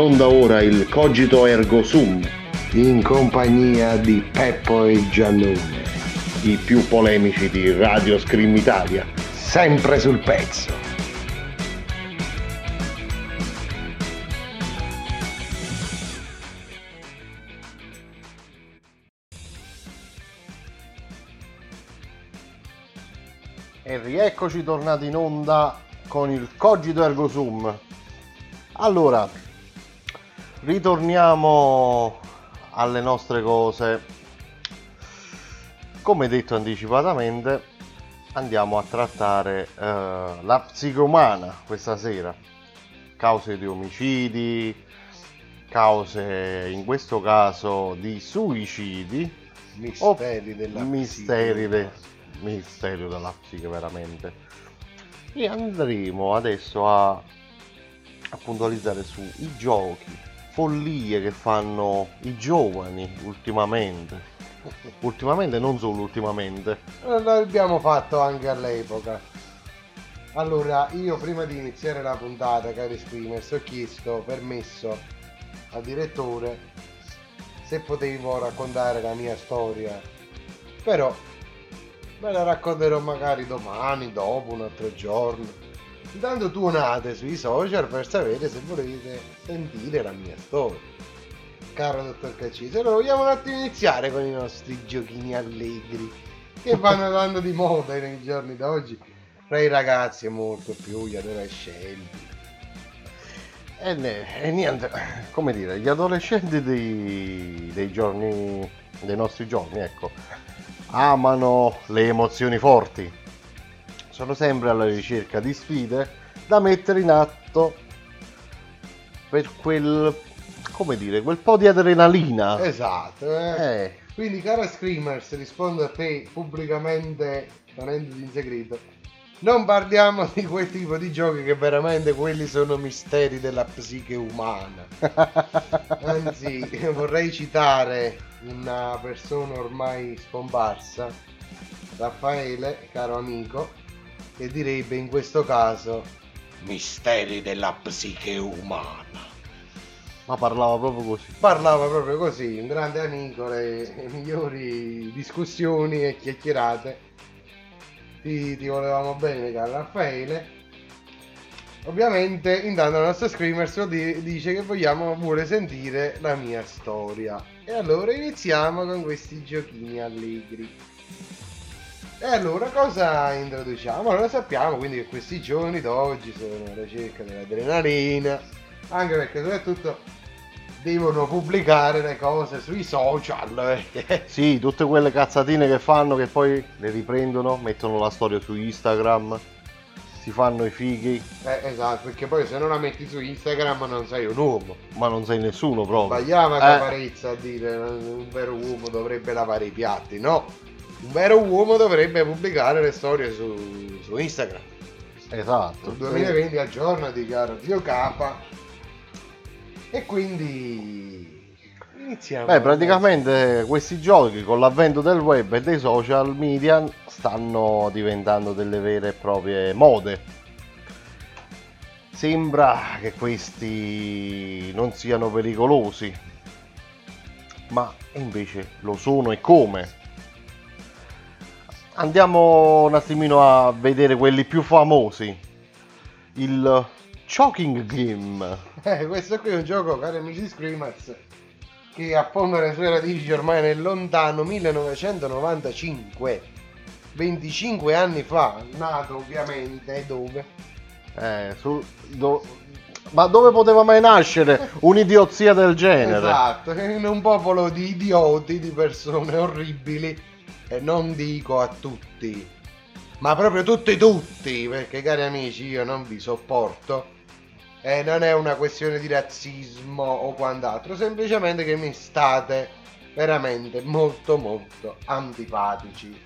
Onda ora il Cogito Ergo Sum, in compagnia di Peppo e Giannone, I più polemici di Radio Scream Italia. sempre sul pezzo. E rieccoci tornati in onda con il Cogito Ergo Sum. Allora, ritorniamo alle nostre cose. Come detto anticipatamente, andiamo a trattare eh, la psiche umana questa sera. Cause di omicidi, cause in questo caso di suicidi, Misteri della misteri, psiche de- misteri della psiche veramente. E andremo adesso a, a puntualizzare sui giochi, follie che fanno i giovani ultimamente. Ultimamente, non solo ultimamente. Eh, L'abbiamo fatto anche all'epoca. Allora, io prima di iniziare la puntata, cari screamers, ho chiesto permesso al direttore se potevo raccontare la mia storia. Però ve la racconterò magari domani, dopo, un altro giorno. Intanto tuonate sui social per sapere se volete sentire la mia storia. Caro dottor Caccisi, allora vogliamo un attimo iniziare con i nostri giochini allegri che vanno tanto di moda nei giorni d'oggi tra i ragazzi e molto più gli adolescenti. E, e niente, come dire, gli adolescenti dei, dei giorni, dei nostri giorni, ecco, amano le emozioni forti. Sono sempre alla ricerca di sfide da mettere in atto per quel, come dire, quel po' di adrenalina. Esatto, eh. Eh, Quindi, cara Screamers, rispondo a te pubblicamente, tenendoti in segreto. Non parliamo di quel tipo di giochi che veramente quelli sono misteri della psiche umana. Anzi, vorrei citare una persona ormai scomparsa, Raffaele, caro amico, che direbbe in questo caso misteri della psiche umana. ma parlava proprio così. Parlava proprio così, un grande amico, le, le migliori discussioni e chiacchierate. Ti, ti volevamo bene, caro Raffaele. Ovviamente, intanto il nostro Screamers di- dice che vogliamo, vuole sentire la mia storia. E allora iniziamo con questi giochini allegri. E allora cosa introduciamo? Allora sappiamo quindi che questi giorni d'oggi sono alla ricerca dell'adrenalina, anche perché soprattutto devono pubblicare le cose sui social. Sì, tutte quelle cazzatine che fanno che poi le riprendono, mettono la storia su Instagram, si fanno i fighi, Eh, esatto, perché poi se non la metti su Instagram non sei un uomo. ma non sei nessuno proprio. Sbagliava Eh, Caparezza a dire un vero uomo dovrebbe lavare i piatti, no. Un vero uomo dovrebbe pubblicare le storie su, su Instagram. Esatto. Sul 2020 aggiornati, caro zio Capa. E quindi iniziamo. Beh, praticamente questi giochi con l'avvento del web e dei social media stanno diventando delle vere e proprie mode. Sembra che questi non siano pericolosi, ma invece lo sono e come. Andiamo un attimino a vedere quelli più famosi. Il Choking Game. Eh, questo qui è un gioco, cari amici Screamers, che affonda le sue radici ormai nel lontano 1995. 25 anni fa, nato ovviamente dove? Eh, sul- do- Ma dove poteva mai nascere un'idiozia del genere? Esatto, in un popolo di idioti, di persone orribili, e non dico a tutti, ma proprio tutti tutti, perché cari amici io non vi sopporto. E non è una questione di razzismo o quant'altro, semplicemente che mi state veramente molto molto antipatici.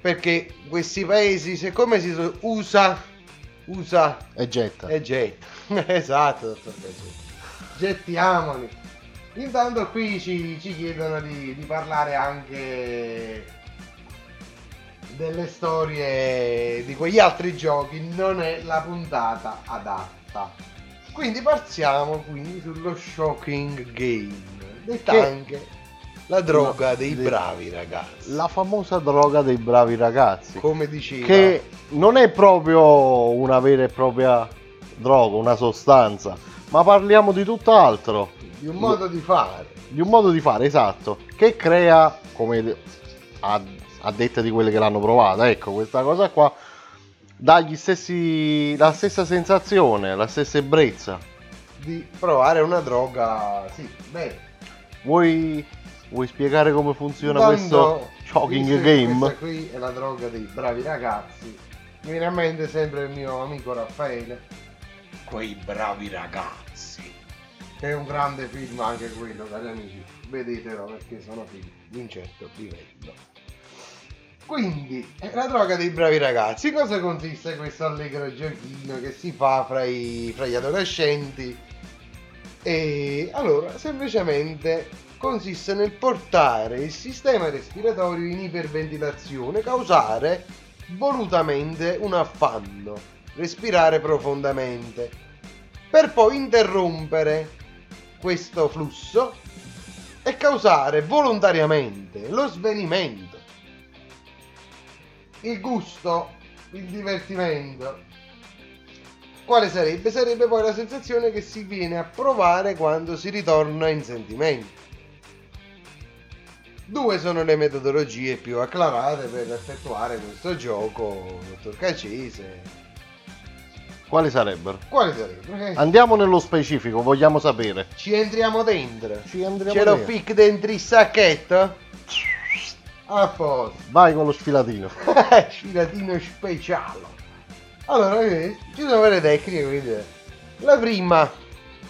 Perché questi paesi, siccome si usa, usa E getta. e getta. esatto, dottor Caccini. Gettiamoli. Intanto qui ci, ci chiedono di, di parlare anche delle storie di quegli altri giochi. Non è la puntata adatta. Quindi partiamo quindi sullo Shocking Game. detta Che- anche la droga No, dei de- bravi ragazzi. La famosa droga dei bravi ragazzi. Come diceva, Che non è proprio una vera e propria droga, una sostanza, ma parliamo di tutt'altro. di un modo di fare. Di un modo di fare, esatto, che crea, come a, a detta di quelli che l'hanno provata, ecco, questa cosa qua dà gli stessi, la stessa sensazione, la stessa ebbrezza. Di provare una droga, sì, bene. Vuoi, vuoi spiegare come funziona questo che game? Questa qui è la droga dei bravi ragazzi. Mi viene a mente sempre il mio amico Raffaele. Quei bravi ragazzi. È un grande film anche quello, cari amici. Vedetelo perché sono film di un certo livello. Quindi, la droga dei bravi ragazzi. Cosa consiste questo allegro giochino che si fa fra, i- fra gli adolescenti? E allora, semplicemente consiste nel portare il sistema respiratorio in iperventilazione, causare volutamente un affanno, respirare profondamente, per poi interrompere questo flusso e causare volontariamente lo svenimento, il gusto, il divertimento. Quale sarebbe? Sarebbe poi la sensazione che si viene a provare quando si ritorna in sentimento. Due sono le metodologie più acclarate per effettuare questo gioco, dottor Cacese. Quali sarebbero? Quali sarebbero? Eh, Andiamo nello specifico, vogliamo sapere. Ci entriamo dentro. Ci andiamo Ce lo dentro. fic dentro il sacchetto? A posto. Vai con lo sfilatino. Sfilatino speciale. Allora, ci sono varie tecniche, quindi la prima,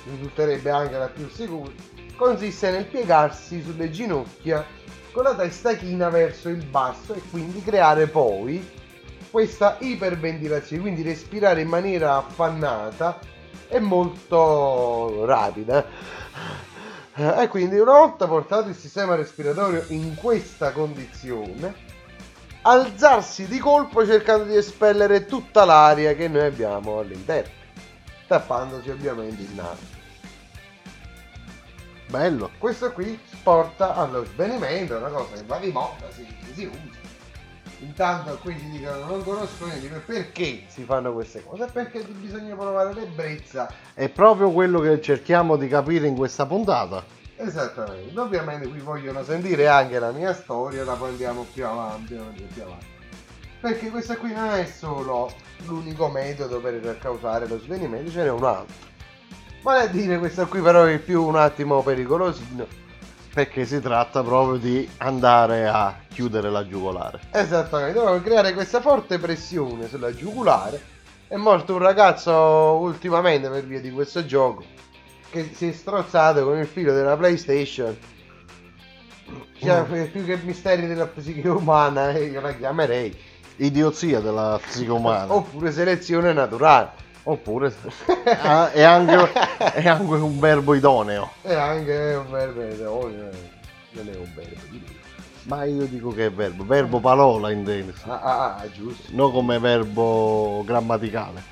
risulterebbe anche la più sicura, consiste nel piegarsi sulle ginocchia con la testa china verso il basso e quindi creare poi questa iperventilazione, quindi respirare in maniera affannata e molto rapida. E quindi una volta portato il sistema respiratorio in questa condizione, alzarsi di colpo cercando di espellere tutta l'aria che noi abbiamo all'interno, tappandosi ovviamente il naso. Bello. Questo qui porta allo svenimento, una cosa che va di moda, si, si usa. Intanto qui ci dicono non conosco niente, perché si fanno queste cose? Perché bisogna provare l'ebbrezza. È proprio quello che cerchiamo di capire in questa puntata. Esattamente, ovviamente qui vogliono sentire anche la mia storia, la poi andiamo più avanti, più avanti. Perché questa qui non è solo l'unico metodo per causare lo svenimento, ce n'è un altro. Vale a dire questa qui però è più un attimo pericolosino. Perché si tratta proprio di andare a chiudere la giugolare. Esattamente, dopo creare questa forte pressione sulla giugulare è morto un ragazzo ultimamente per via di questo gioco che si è strozzato con il filo della PlayStation. Cioè, più che misteri della psiche umana, eh, io la chiamerei. Idiozia della psiche umana. Oppure selezione naturale. Oppure Ah, è, anche, è anche un verbo idoneo. E anche un verbo eh, non è un verbo. Ma io dico che è verbo. Verbo parola intendo. Ah, ah, ah, giusto. Non come verbo grammaticale.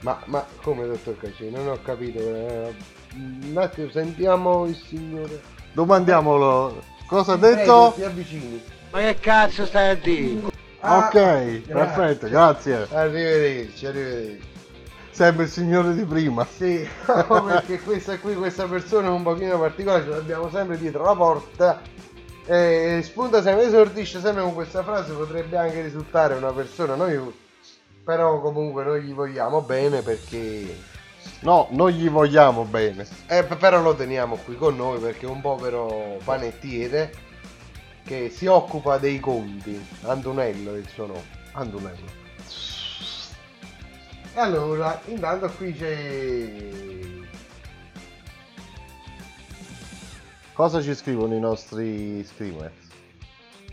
Ma, ma come dottor Cacci? Non ho capito. eh, Un attimo, sentiamo il signore. Domandiamolo. Cosa ha Prego, detto? ti avvicini. Ma che cazzo stai a dire? Ah, ok, perfetto, grazie. Arrivederci, arrivederci. Sempre il signore di prima. Sì, perché questa qui, questa persona è un pochino particolare, ce l'abbiamo sempre dietro la porta. E spunta sempre, esordisce sempre con questa frase, potrebbe anche risultare una persona noiosa. Però comunque noi gli vogliamo bene perché... No, non gli vogliamo bene. Eh, però lo teniamo qui con noi perché è un povero panettiere che si occupa dei conti. Antonello è il suo nome. Antonello. E allora, intanto qui c'è... Cosa ci scrivono i nostri screamers?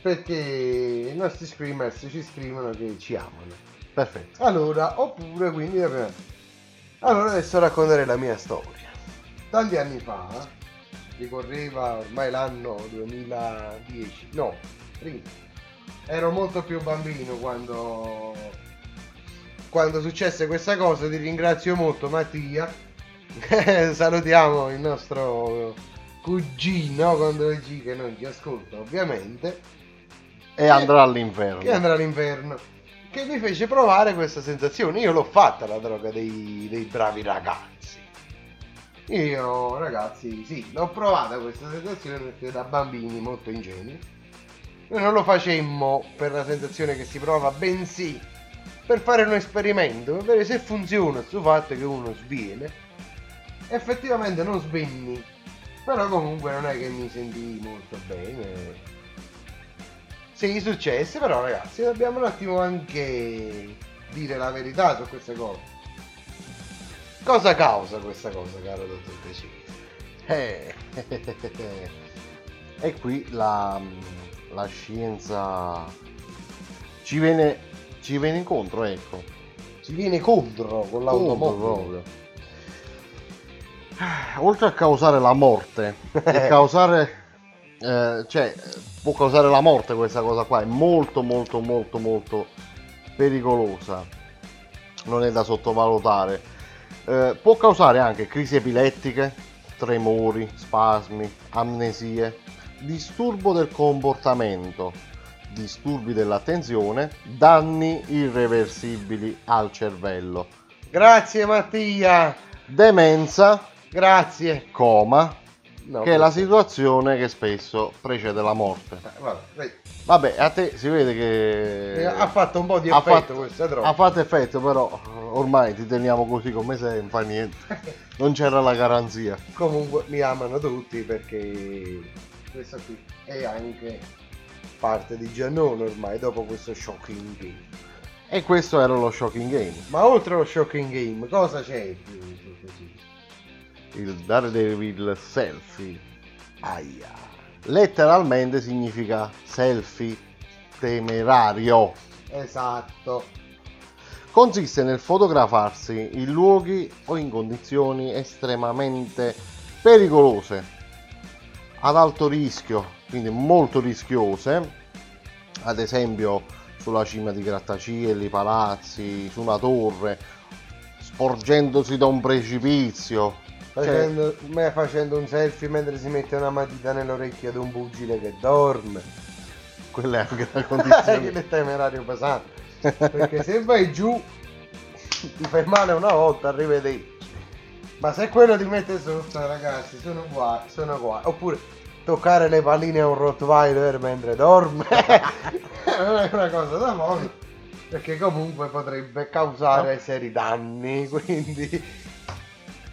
Perché i nostri screamers ci scrivono che ci amano. Perfetto. Allora, oppure quindi... Allora adesso racconterei la mia storia. Tanti anni fa, ricorreva ormai l'anno 2010, no, prima. Ero molto più bambino quando, quando successe questa cosa, ti ringrazio molto Mattia. Salutiamo il nostro cugino con due G che non ci ascolta ovviamente, E andrà all'inferno. che andrà all'inferno, che mi fece provare questa sensazione. Io l'ho fatta la droga dei, dei bravi ragazzi. Io ragazzi, sì, l'ho provata questa sensazione perché da bambini molto ingenui. Noi non lo facemmo per la sensazione che si prova, bensì per fare un esperimento, per vedere se funziona sul fatto che uno sviene. Effettivamente non svenni, però comunque non è che mi sentii molto bene. Sì, successe, però ragazzi, dobbiamo un attimo anche dire la verità su queste cose. Cosa causa questa cosa, caro dottor Decini? Eh, e qui la, la scienza ci viene, ci viene incontro, ecco. Ci viene contro con l'automobile. proprio. Oltre a causare la morte, causare, eh, cioè, può causare la morte questa cosa qua, è molto molto molto molto pericolosa, non è da sottovalutare. Eh, può causare anche crisi epilettiche, tremori, spasmi, amnesie, disturbo del comportamento, disturbi dell'attenzione, danni irreversibili al cervello, Grazie Mattia. demenza, Grazie. coma, No, che è la situazione che spesso precede la morte. Eh, vabbè, a te si vede che ha fatto un po' di effetto fatto- questa droga. ha fatto effetto, però ormai ti teniamo così come sei, non fa niente. Non c'era la garanzia. Comunque mi amano tutti perché questa qui è anche parte di Giannone ormai dopo questo shocking game. E questo era lo shocking game. Ma oltre allo shocking game, cosa c'è? Il Daredevil selfie. Aia. Letteralmente significa selfie temerario. Esatto. Consiste nel fotografarsi in luoghi o in condizioni estremamente pericolose, ad alto rischio, quindi molto rischiose, ad esempio sulla cima di grattacieli, palazzi, su una torre, sporgendosi da un precipizio. Cioè, Facendo, me facendo un selfie mentre si mette una matita nell'orecchio di un pugile che dorme. quella è anche la condizione. è temerario pesante. Perché se vai giù ti fai male una volta, arrivederci. Ma se quello ti mette sotto, ragazzi, sono qua, sono qua. Oppure toccare le palline a un Rottweiler mentre dorme. non è una cosa da poco. Perché comunque potrebbe causare seri danni. Quindi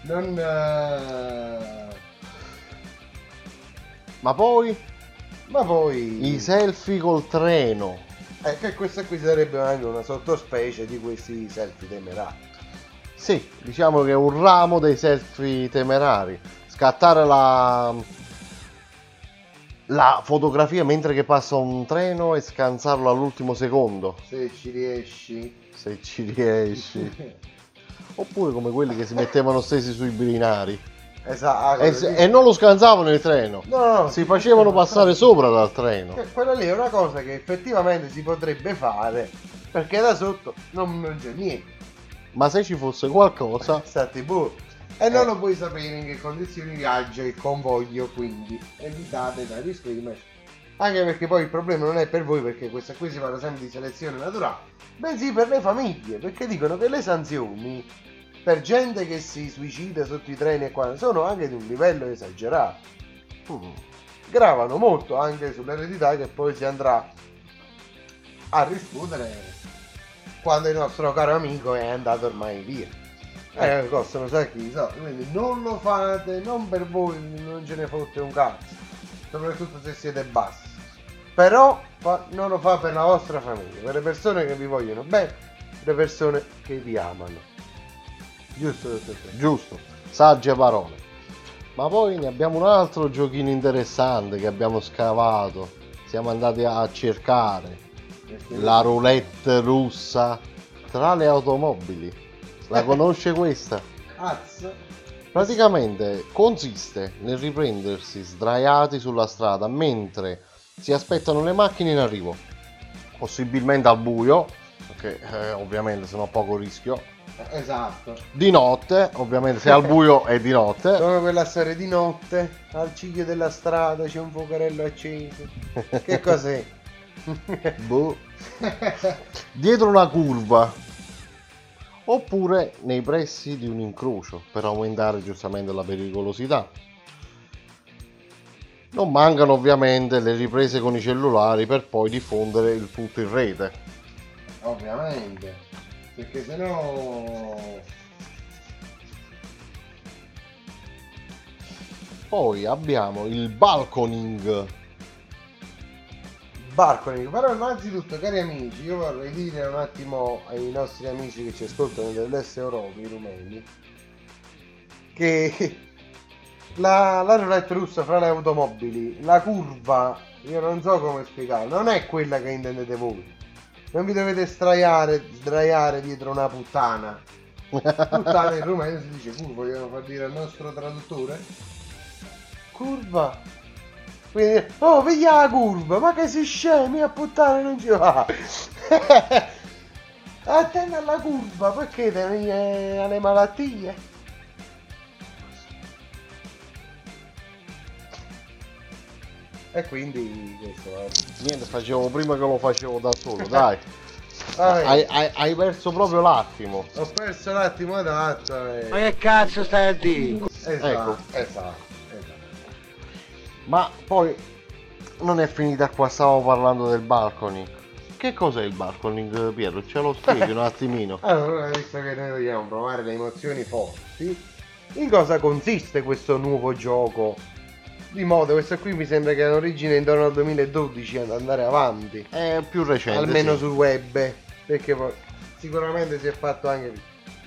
non. eh, Ma poi Ma poi. i selfie col treno. Eh, che questa qui sarebbe anche una sottospecie di questi selfie temerari. Sì, diciamo che è un ramo dei selfie temerari. Scattare la, la fotografia mentre che passa un treno e scansarlo all'ultimo secondo, Se ci riesci. se ci riesci. Oppure come quelli che si mettevano stesi sui binari Esatto. e, se- e non lo scansavano il treno. No, no, no, Si facevano passare sopra dal treno. Che Quella lì è una cosa che effettivamente si potrebbe fare perché da sotto non, non c'è niente. Ma se ci fosse qualcosa, Stati buoni. E non lo puoi sapere in che condizioni viaggia il convoglio, quindi evitate dai disclaimer. Anche perché poi il problema non è per voi, perché questa qui si parla sempre di selezione naturale, bensì per le famiglie, perché dicono che le sanzioni per gente che si suicida sotto i treni e qua sono anche di un livello esagerato. Mm. Gravano molto anche sull'eredità che poi si andrà a rispondere quando il nostro caro amico è andato ormai via. Eh, costano sacchi di soldi, quindi non lo fate, non per voi, non ce ne fotte un cazzo, soprattutto se siete bassi. Però fa- non lo fa per la vostra famiglia, per le persone che vi vogliono bene, le persone che vi amano. Giusto, dottor Tre? giusto, sagge parole. Ma poi ne abbiamo un altro giochino interessante che abbiamo scavato. Siamo andati a cercare la roulette russa tra le automobili. La conosce questa? Praticamente consiste nel riprendersi sdraiati sulla strada mentre si aspettano le macchine in arrivo, possibilmente al buio, perché eh, ovviamente sono a poco rischio. Esatto. Di notte, ovviamente se è al buio è di notte. Come quella storia di notte, al ciglio della strada c'è un fuocherello acceso. Che cos'è? Boh. Dietro una curva. Oppure nei pressi di un incrocio per aumentare giustamente la pericolosità. Non mancano ovviamente le riprese con i cellulari per poi diffondere il tutto in rete. Ovviamente. Perché sennò... Poi abbiamo il balconing. Balconing, però innanzitutto cari amici, io vorrei dire un attimo ai nostri amici che ci ascoltano dell'Est Europa, i rumeni, che la, la roulette russa fra le automobili, la curva, io non so come spiegare, non è quella che intendete voi. Non vi dovete straiare, sdraiare dietro una puttana. Puttana in rumeno si dice curva, vogliamo far dire al nostro traduttore? Curva. Quindi, oh, veglia la curva, ma che si scemi a puttane non ci va. Attenti alla curva, perché te ne alle malattie? E quindi questo è. Niente, facevo prima che lo facevo da solo, dai. Hai, hai- hai perso proprio l'attimo. Ho perso l'attimo adatto e... Ma che cazzo stai a dire? Esatto, Ecco. esatto, esatto. Ma poi non è finita qua, stavamo parlando del balconing. Che cos'è il balconing, Piero? Ce lo spieghi un attimino? Allora, visto che noi vogliamo provare le emozioni forti, in cosa consiste questo nuovo gioco di moda? Questo qui mi sembra che ha origine intorno al 2012 ad andare avanti. È più recente. Almeno sì. sul web, perché poi sicuramente si è fatto anche lì.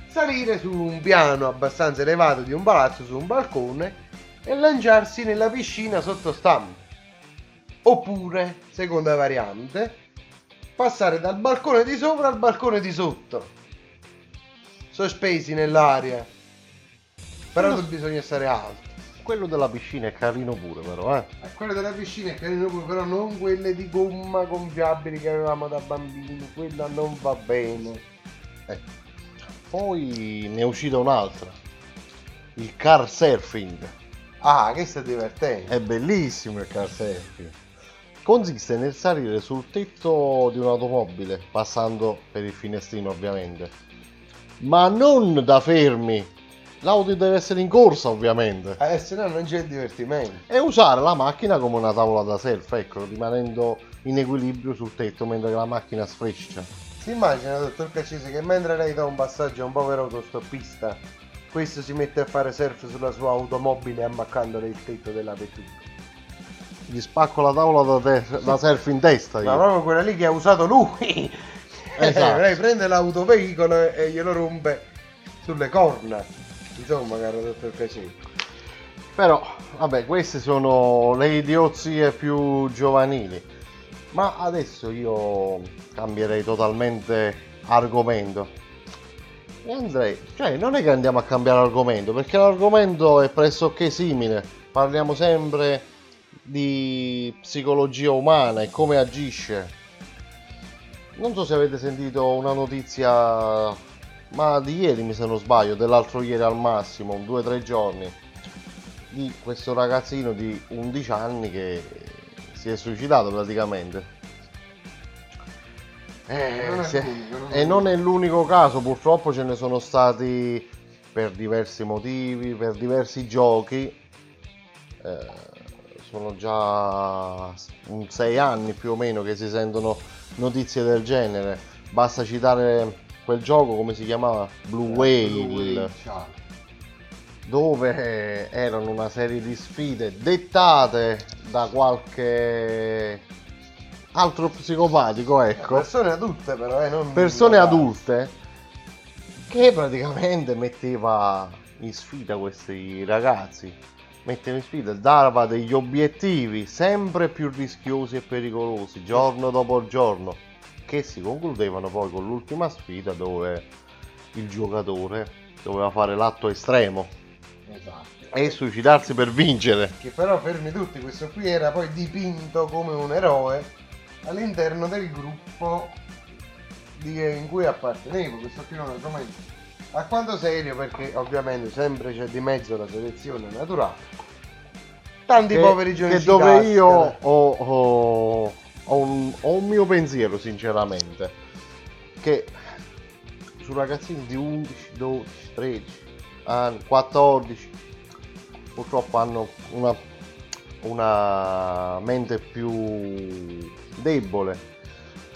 Salire su un piano abbastanza elevato di un palazzo, su un balcone, e lanciarsi nella piscina sottostante. Oppure, seconda variante, passare dal balcone di sopra al balcone di sotto. Sospesi nell'aria. Però Quello- bisogna stare alto. Quello della piscina è carino pure, però, eh. Eh, Quelle della piscina è carino pure, però non quelle di gomma gonfiabili che avevamo da bambini. Quella non va bene. Eh. Poi ne è uscita un'altra. Il car surfing. Ah, questo è divertente. È bellissimo il car surfing. Consiste nel salire sul tetto di un'automobile, passando per il finestrino ovviamente. Ma non da fermi. L'auto deve essere in corsa ovviamente. Eh, se no non c'è divertimento. E usare la macchina come una tavola da surf, ecco, rimanendo in equilibrio sul tetto mentre la macchina sfreccia. Si immagina, dottor Caccese, che mentre lei dà un passaggio a un povero autostoppista, questo si mette a fare surf sulla sua automobile ammaccandole il tetto della vettura. Gli spacco la tavola da, te- da surf in testa Ma io. proprio quella lì che ha usato lui. Esatto. lei prende l'autoveicolo e glielo rompe sulle corna. Insomma, caro dottor Caccese. Però, vabbè, queste sono le idiozie più giovanili. Ma adesso io cambierei totalmente argomento. E andrei, cioè, non è che andiamo a cambiare argomento, perché l'argomento è pressoché simile. Parliamo sempre di psicologia umana e come agisce. Non so se avete sentito una notizia, ma di ieri mi se non sbaglio, dell'altro ieri al massimo, due o tre giorni, di questo ragazzino di 11 anni che si è suicidato praticamente. Eh, Non e non è l'unico caso, purtroppo ce ne sono stati per diversi motivi, per diversi giochi. Eh, sono già 6 anni più o meno che si sentono notizie del genere. Basta citare quel gioco, come si chiamava? Blue Whale dove erano una serie di sfide dettate da qualche altro psicopatico, ecco, Persone adulte però, eh, non persone adulte che praticamente metteva in sfida questi ragazzi, metteva in sfida, dava degli obiettivi sempre più rischiosi e pericolosi, giorno dopo giorno, che si concludevano poi con l'ultima sfida dove il giocatore doveva fare l'atto estremo Esatto. e suicidarsi per vincere. Che però fermi tutti, questo qui era poi dipinto come un eroe all'interno del gruppo in cui appartenevo, questo qui è un argomento alquanto serio perché ovviamente sempre c'è di mezzo la selezione naturale. Tanti che, poveri giorni che dove cascano. io ho, ho- ho un, ho un mio pensiero sinceramente che su ragazzini di 11 12 13 anni 14 purtroppo hanno una, una mente più debole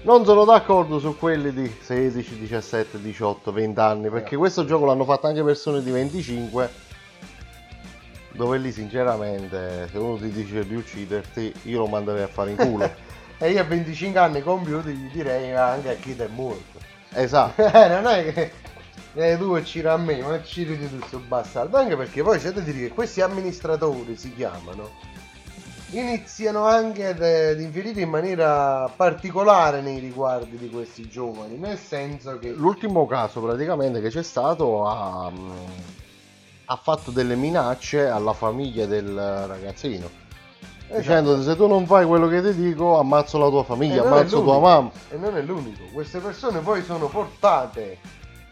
non sono d'accordo su quelli di 16 17 18 20 anni perché questo gioco l'hanno fatto anche persone di 25 dove lì sinceramente se uno ti dice di ucciderti io lo manderei a fare in culo E io a 25 anni compiuti gli direi anche a chi ti è morto. esatto Eh, non è che eh, tu uccidi a me, ma uccidi di tutto bastardo. Anche perché poi c'è da dire che questi amministratori si chiamano. Iniziano anche ad, ad infierire in maniera particolare nei riguardi di questi giovani. Nel senso che l'ultimo caso praticamente che c'è stato ha, mm, ha fatto delle minacce alla famiglia del ragazzino Esatto. dicendo se tu non fai quello che ti dico ammazzo la tua famiglia ammazzo tua mamma E non è l'unico. Queste persone poi sono portate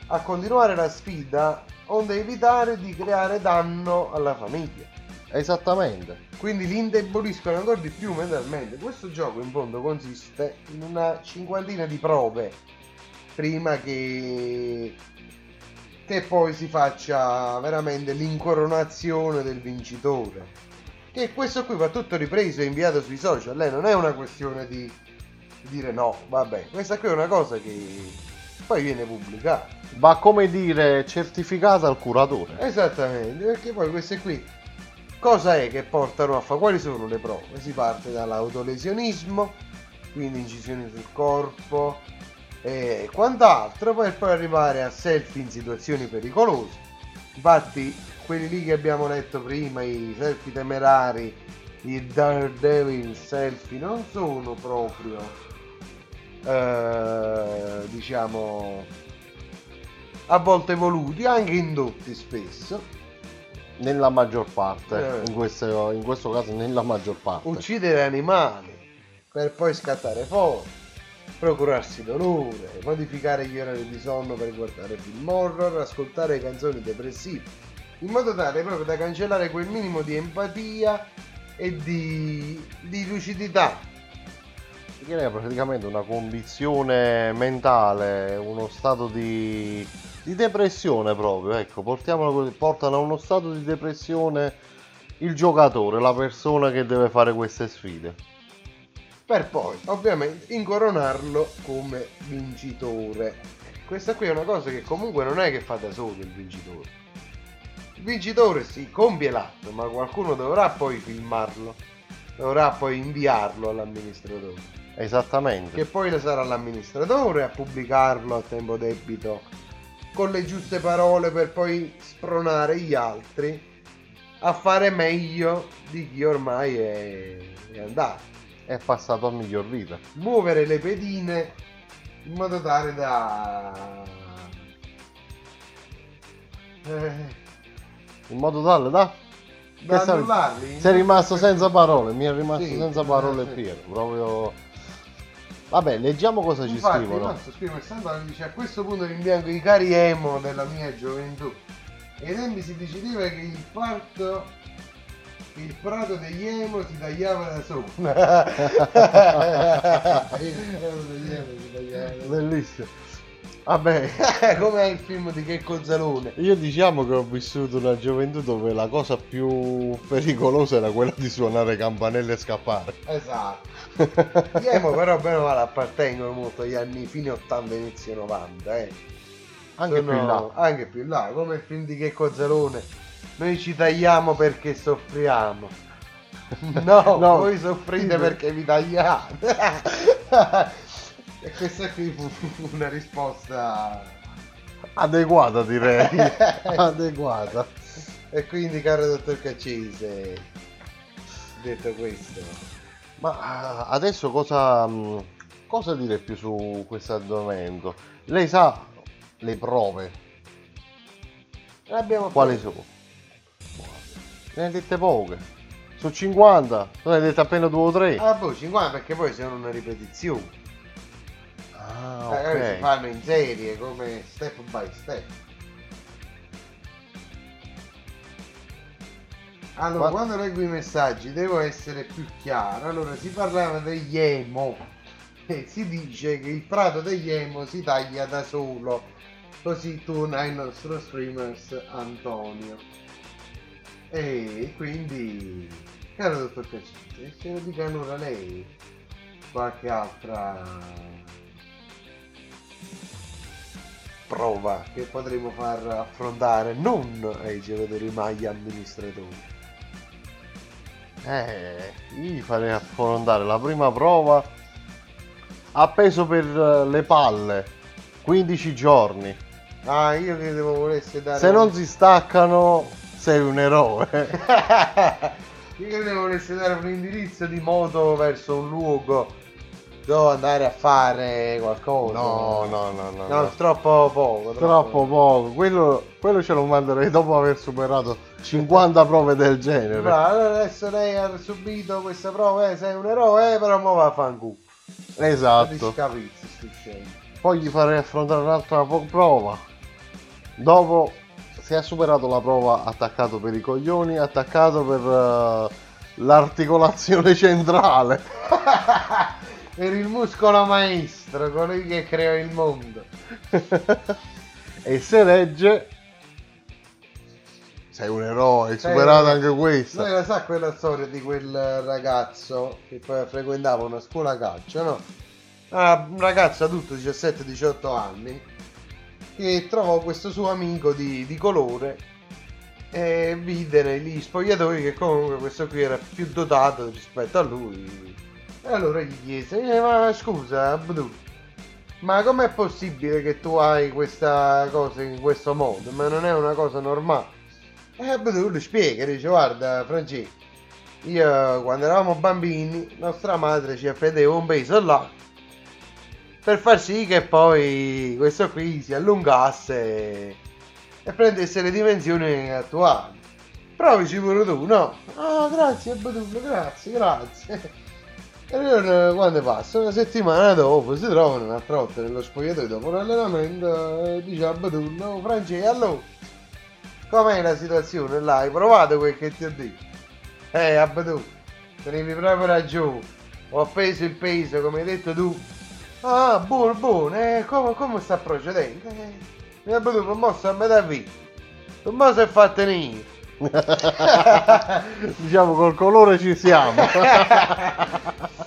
a continuare la sfida onde evitare di creare danno alla famiglia. Esattamente Quindi li indeboliscono ancora di più mentalmente. Questo gioco in fondo consiste in una cinquantina di prove prima che, che poi si faccia veramente l'incoronazione del vincitore. Che questo qui va tutto ripreso e inviato sui social. Lei non è una questione di dire no, vabbè, questa qui è una cosa che poi viene pubblicata. va come dire certificata al curatore Esattamente, perché poi queste qui cosa è che portano a fare? Quali sono le prove? Si parte dall'autolesionismo, quindi incisioni sul corpo e quant'altro, per poi arrivare a selfie in situazioni pericolose. Infatti, quelli lì che abbiamo letto prima, i selfie temerari, i Daredevil selfie, non sono proprio, eh, diciamo, a volte voluti, anche indotti spesso. Nella maggior parte Eh. in, questo, in questo caso nella maggior parte uccidere animali per poi scattare fuori, procurarsi dolore, modificare gli orari di sonno per guardare film horror, ascoltare canzoni depressive, in modo tale proprio da cancellare quel minimo di empatia e di, di lucidità. Perché è praticamente una condizione mentale, uno stato di, di depressione proprio, ecco, portiamolo così, portano a uno stato di depressione il giocatore, la persona che deve fare queste sfide. per poi ovviamente incoronarlo come vincitore. Questa qui è una cosa che comunque non è che fa da solo il vincitore. Il vincitore si compie l'atto, ma qualcuno dovrà poi filmarlo, dovrà poi inviarlo all'amministratore. Esattamente. Che poi sarà l'amministratore a pubblicarlo a tempo debito con le giuste parole per poi spronare gli altri a fare meglio di chi ormai è, è andato È passato a miglior vita. muovere le pedine in modo tale da eh, In modo tale da... da annullarli Sei rimasto senza parole, mi è rimasto Sì, senza parole eh, sì. Piero, proprio... Vabbè, leggiamo cosa ci Infatti, scrivono. nostro scrive Sant'Anna dice a questo punto rimpiango i cari emo della mia gioventù e ai tempi si diceva che il parto il prato degli emo si tagliava da sopra il prato degli emo si tagliava da sopra Bellissimo. Vabbè, come è il film di Checco Zalone io diciamo che ho vissuto una gioventù dove la cosa più pericolosa era quella di suonare campanelle e scappare. esatto emo però bene o male appartengono molto agli anni fine 80 inizio 90 eh. Anche Sono- più in là. anche più in là come il film di Checco Zalone noi ci tagliamo perché soffriamo no, No. voi soffrite perché vi tagliate e questa qui fu una risposta Adeguata direi. Adeguata. e quindi caro dottor Caccese detto questo Ma ah, adesso cosa, mh, cosa dire più su questo argomento? Lei sa le prove, ne abbiamo quali sono? Ne hai dette poche. Su 50, tu ne hai dette appena due o tre. ah boh 50 perché poi sono una ripetizione Ah, Magari ok. si fanno in serie come step by step. Allora, Ma- quando leggo i messaggi devo essere più chiaro. Allora, si parlava degli emo e si dice che il prato degli emo si taglia da solo. Così torna il nostro streamers Antonio. E quindi, caro dottor Cacciante, ce lo dica allora lei qualche altra prova che potremo far affrontare non ai giocatori ma agli amministratori. Eh, io gli farei affrontare la prima prova appeso per eh, le palle 15 giorni. Ah, io credevo volesse dare Se non si staccano sei un eroe. Io credevo volesse dare un indirizzo di moto verso un luogo dove andare a fare qualcosa. No, no, no, no. No, no. troppo poco. Troppo poco. Quello, quello ce lo manderei dopo aver superato 50 prove del genere. Bravo, allora adesso lei ha subito questa prova, eh, sei un eroe, eh, però mo va a fanculo. Esatto. Poi gli farei affrontare un'altra prova. Dopo, se ha superato la prova attaccato per i coglioni, attaccato per eh, l'articolazione centrale. Per il muscolo maestro, colui che creò il mondo. e se regge, sei un eroe, Sei superato un- anche questa. Lei la sa quella storia di quel ragazzo che poi frequentava una scuola calcio, no? Ah, un ragazzo adulto, 17-18 anni, che trovò questo suo amico di, di colore e vide negli spogliatoi che comunque questo qui era più dotato rispetto a lui. E allora gli chiese, "Eh, ma scusa, Abdul, ma com'è possibile che tu hai questa cosa in questo modo? Ma non è una cosa normale? E Abdul spiega, dice, guarda Francesco, io quando eravamo bambini, nostra madre ci affideva un peso là per far sì che poi questo qui si allungasse e, prendesse le dimensioni attuali. Provici pure tu, no? Ah, grazie Abdul, grazie, grazie. E allora quando passa? Una settimana dopo si trovano un'altra volta nello spogliatoio dopo l'allenamento e dice a Abdul, no Francesco, allora com'è la situazione là? Hai provato quel che ti ho detto? Eh Abdul, tenevi proprio ragione, ho appeso il peso come hai detto tu. Ah, buono, buono, eh, come, come sta procedendo? Eh, mi ha bevuto un mosso a metà vita. Un mosso è fatto nero. diciamo col colore ci siamo.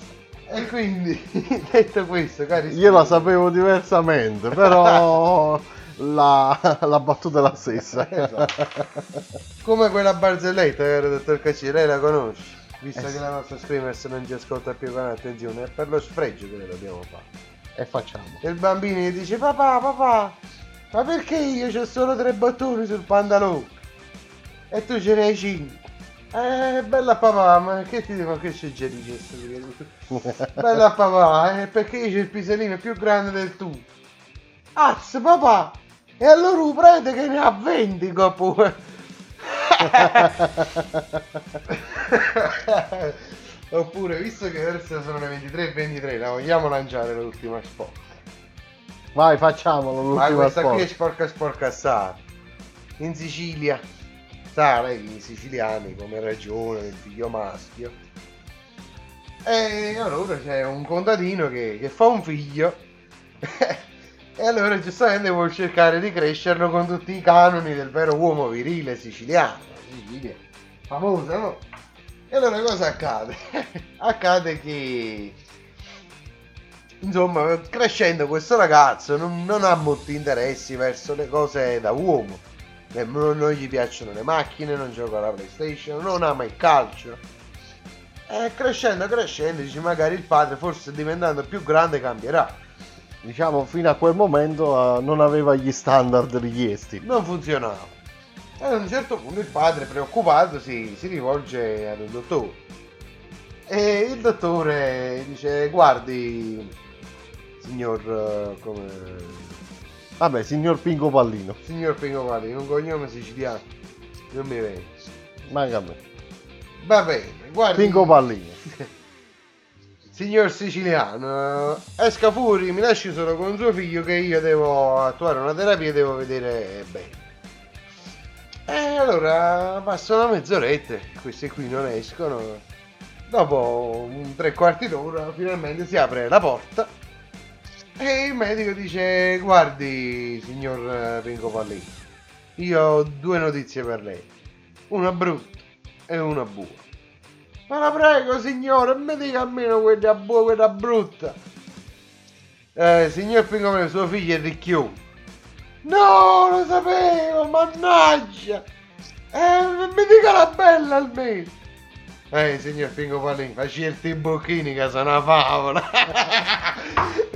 E quindi, detto questo, cari Io la sapevo diversamente, però la, la battuta è la stessa. Esatto. Come quella barzelletta, caro dottor Cacci, lei la conosce? Visto Eh che la nostra streamers non ci ascolta più con attenzione, è per lo sfregio che dobbiamo fare. E facciamo. E il bambino gli dice, papà, papà, ma perché io ho solo tre bottoni sul pantalone? E tu ce ne hai cinque. Eh, bella papà, ma che ti devo che suggerisce? Bella papà, eh, perché c'ho il piselino più grande del tuo. Azz, papà! E allora un prete che ne ha 20 pure. Oppure, visto che adesso sono le 23 e 23, la vogliamo lanciare l'ultima spot. Vai, facciamolo Ma l'ultima questa qui è sporca sporca assai. In Sicilia, lei, i siciliani come ragione, il figlio maschio. E allora c'è un contadino che, che fa un figlio. e allora giustamente vuol cercare di crescerlo con tutti i canoni del vero uomo virile siciliano. Sicilia, famosa, no? E allora cosa accade? accade che insomma, crescendo questo ragazzo non, non ha molti interessi verso le cose da uomo. Non, non gli piacciono le macchine, non gioca alla PlayStation, non ama il calcio. E crescendo, crescendo, dici magari il padre, forse diventando più grande, cambierà. Diciamo, fino a quel momento eh, non aveva gli standard richiesti. Non funzionava. E a un certo punto il padre, preoccupato, si, si rivolge ad un dottore. E il dottore dice, guardi, signor... eh, come... Vabbè, signor Pingo Pallino. Signor Pingo Pallino, un cognome siciliano. Non mi viene. Manca a me. Va bene, guardi. Pingo Pallino. signor siciliano, esca fuori, mi lasci solo con suo figlio che io devo attuare una terapia e devo vedere bene. E allora passa una mezz'oretta, questi qui non escono. Dopo un tre quarti d'ora finalmente si apre la porta e il medico dice guardi signor Ringo Pallini, io ho due notizie per lei, una brutta e una buona. Ma la prego signore, mi dica almeno quella buona quella brutta. Eh, signor Pingo suo figlio è ricchione. No, lo sapevo, mannaggia! Eh, mi dica la bella almeno! Eh, signor Pingo Pallini, facci i bocchini che sono una favola!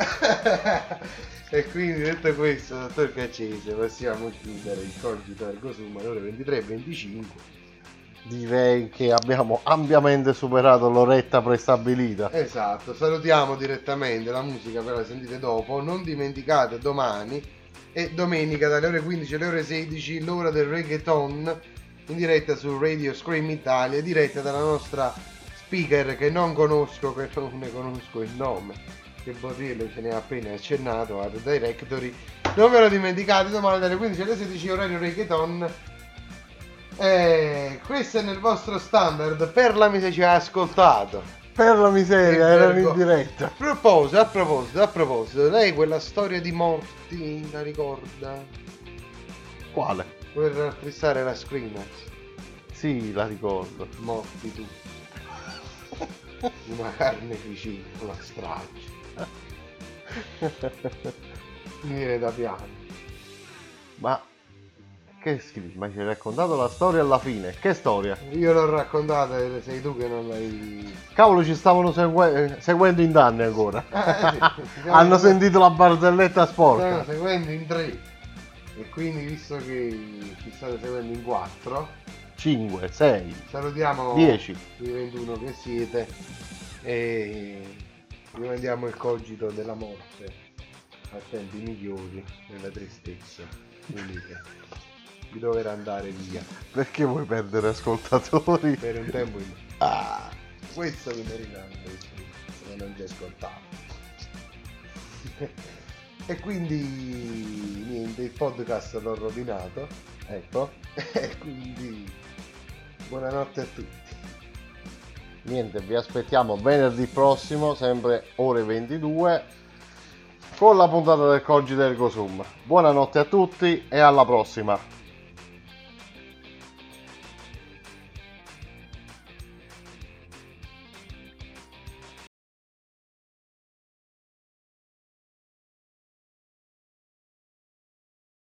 e quindi detto questo, dottor Caccese, possiamo chiudere il cogito ergo sum alle ore 23.25. Direi che abbiamo ampiamente superato l'oretta prestabilita. Esatto, salutiamo direttamente la musica, ve la sentite dopo. Non dimenticate domani e domenica dalle ore 15 alle ore 16 l'ora del reggaeton in diretta su Radio Scream Italia, diretta dalla nostra speaker che non conosco, che non ne conosco il nome, che Borriello ce ne ha appena accennato, Art Directory. Non ve lo dimenticate, domani dalle 15 alle 16 orario reggaeton. E questo è nel vostro standard, per la miseria ci ha ascoltato. Per la miseria, erano in diretta. A proposito, a proposito, a proposito, lei quella storia di morti la ricorda? Quale? Per raffreddare la Screamers. Sì, la ricordo. Morti tu. Una carneficina, una strage. Viene da piano. Ma che scrivi? Ma ci hai raccontato la storia alla fine. Che storia? Io l'ho raccontata sei tu che non l'hai. Cavolo, ci stavano segue- seguendo in danni ancora. Eh, sì. Hanno sentito la barzelletta sporca. Stanno seguendo in tre. E quindi visto che ci state seguendo in quattro, 5, 6, salutiamo 10. i 21 che siete e vi mandiamo il cogito della morte a tempi migliori nella tristezza. Unite di dover andare via. Perché vuoi perdere ascoltatori? per un tempo in ah, questo mi merita se non ci ascoltavo e quindi niente il podcast l'ho rovinato ecco. E quindi buonanotte a tutti Niente, vi aspettiamo venerdì prossimo, sempre ore 22, con la puntata del Coggi del Gosum. Buonanotte a tutti e alla prossima.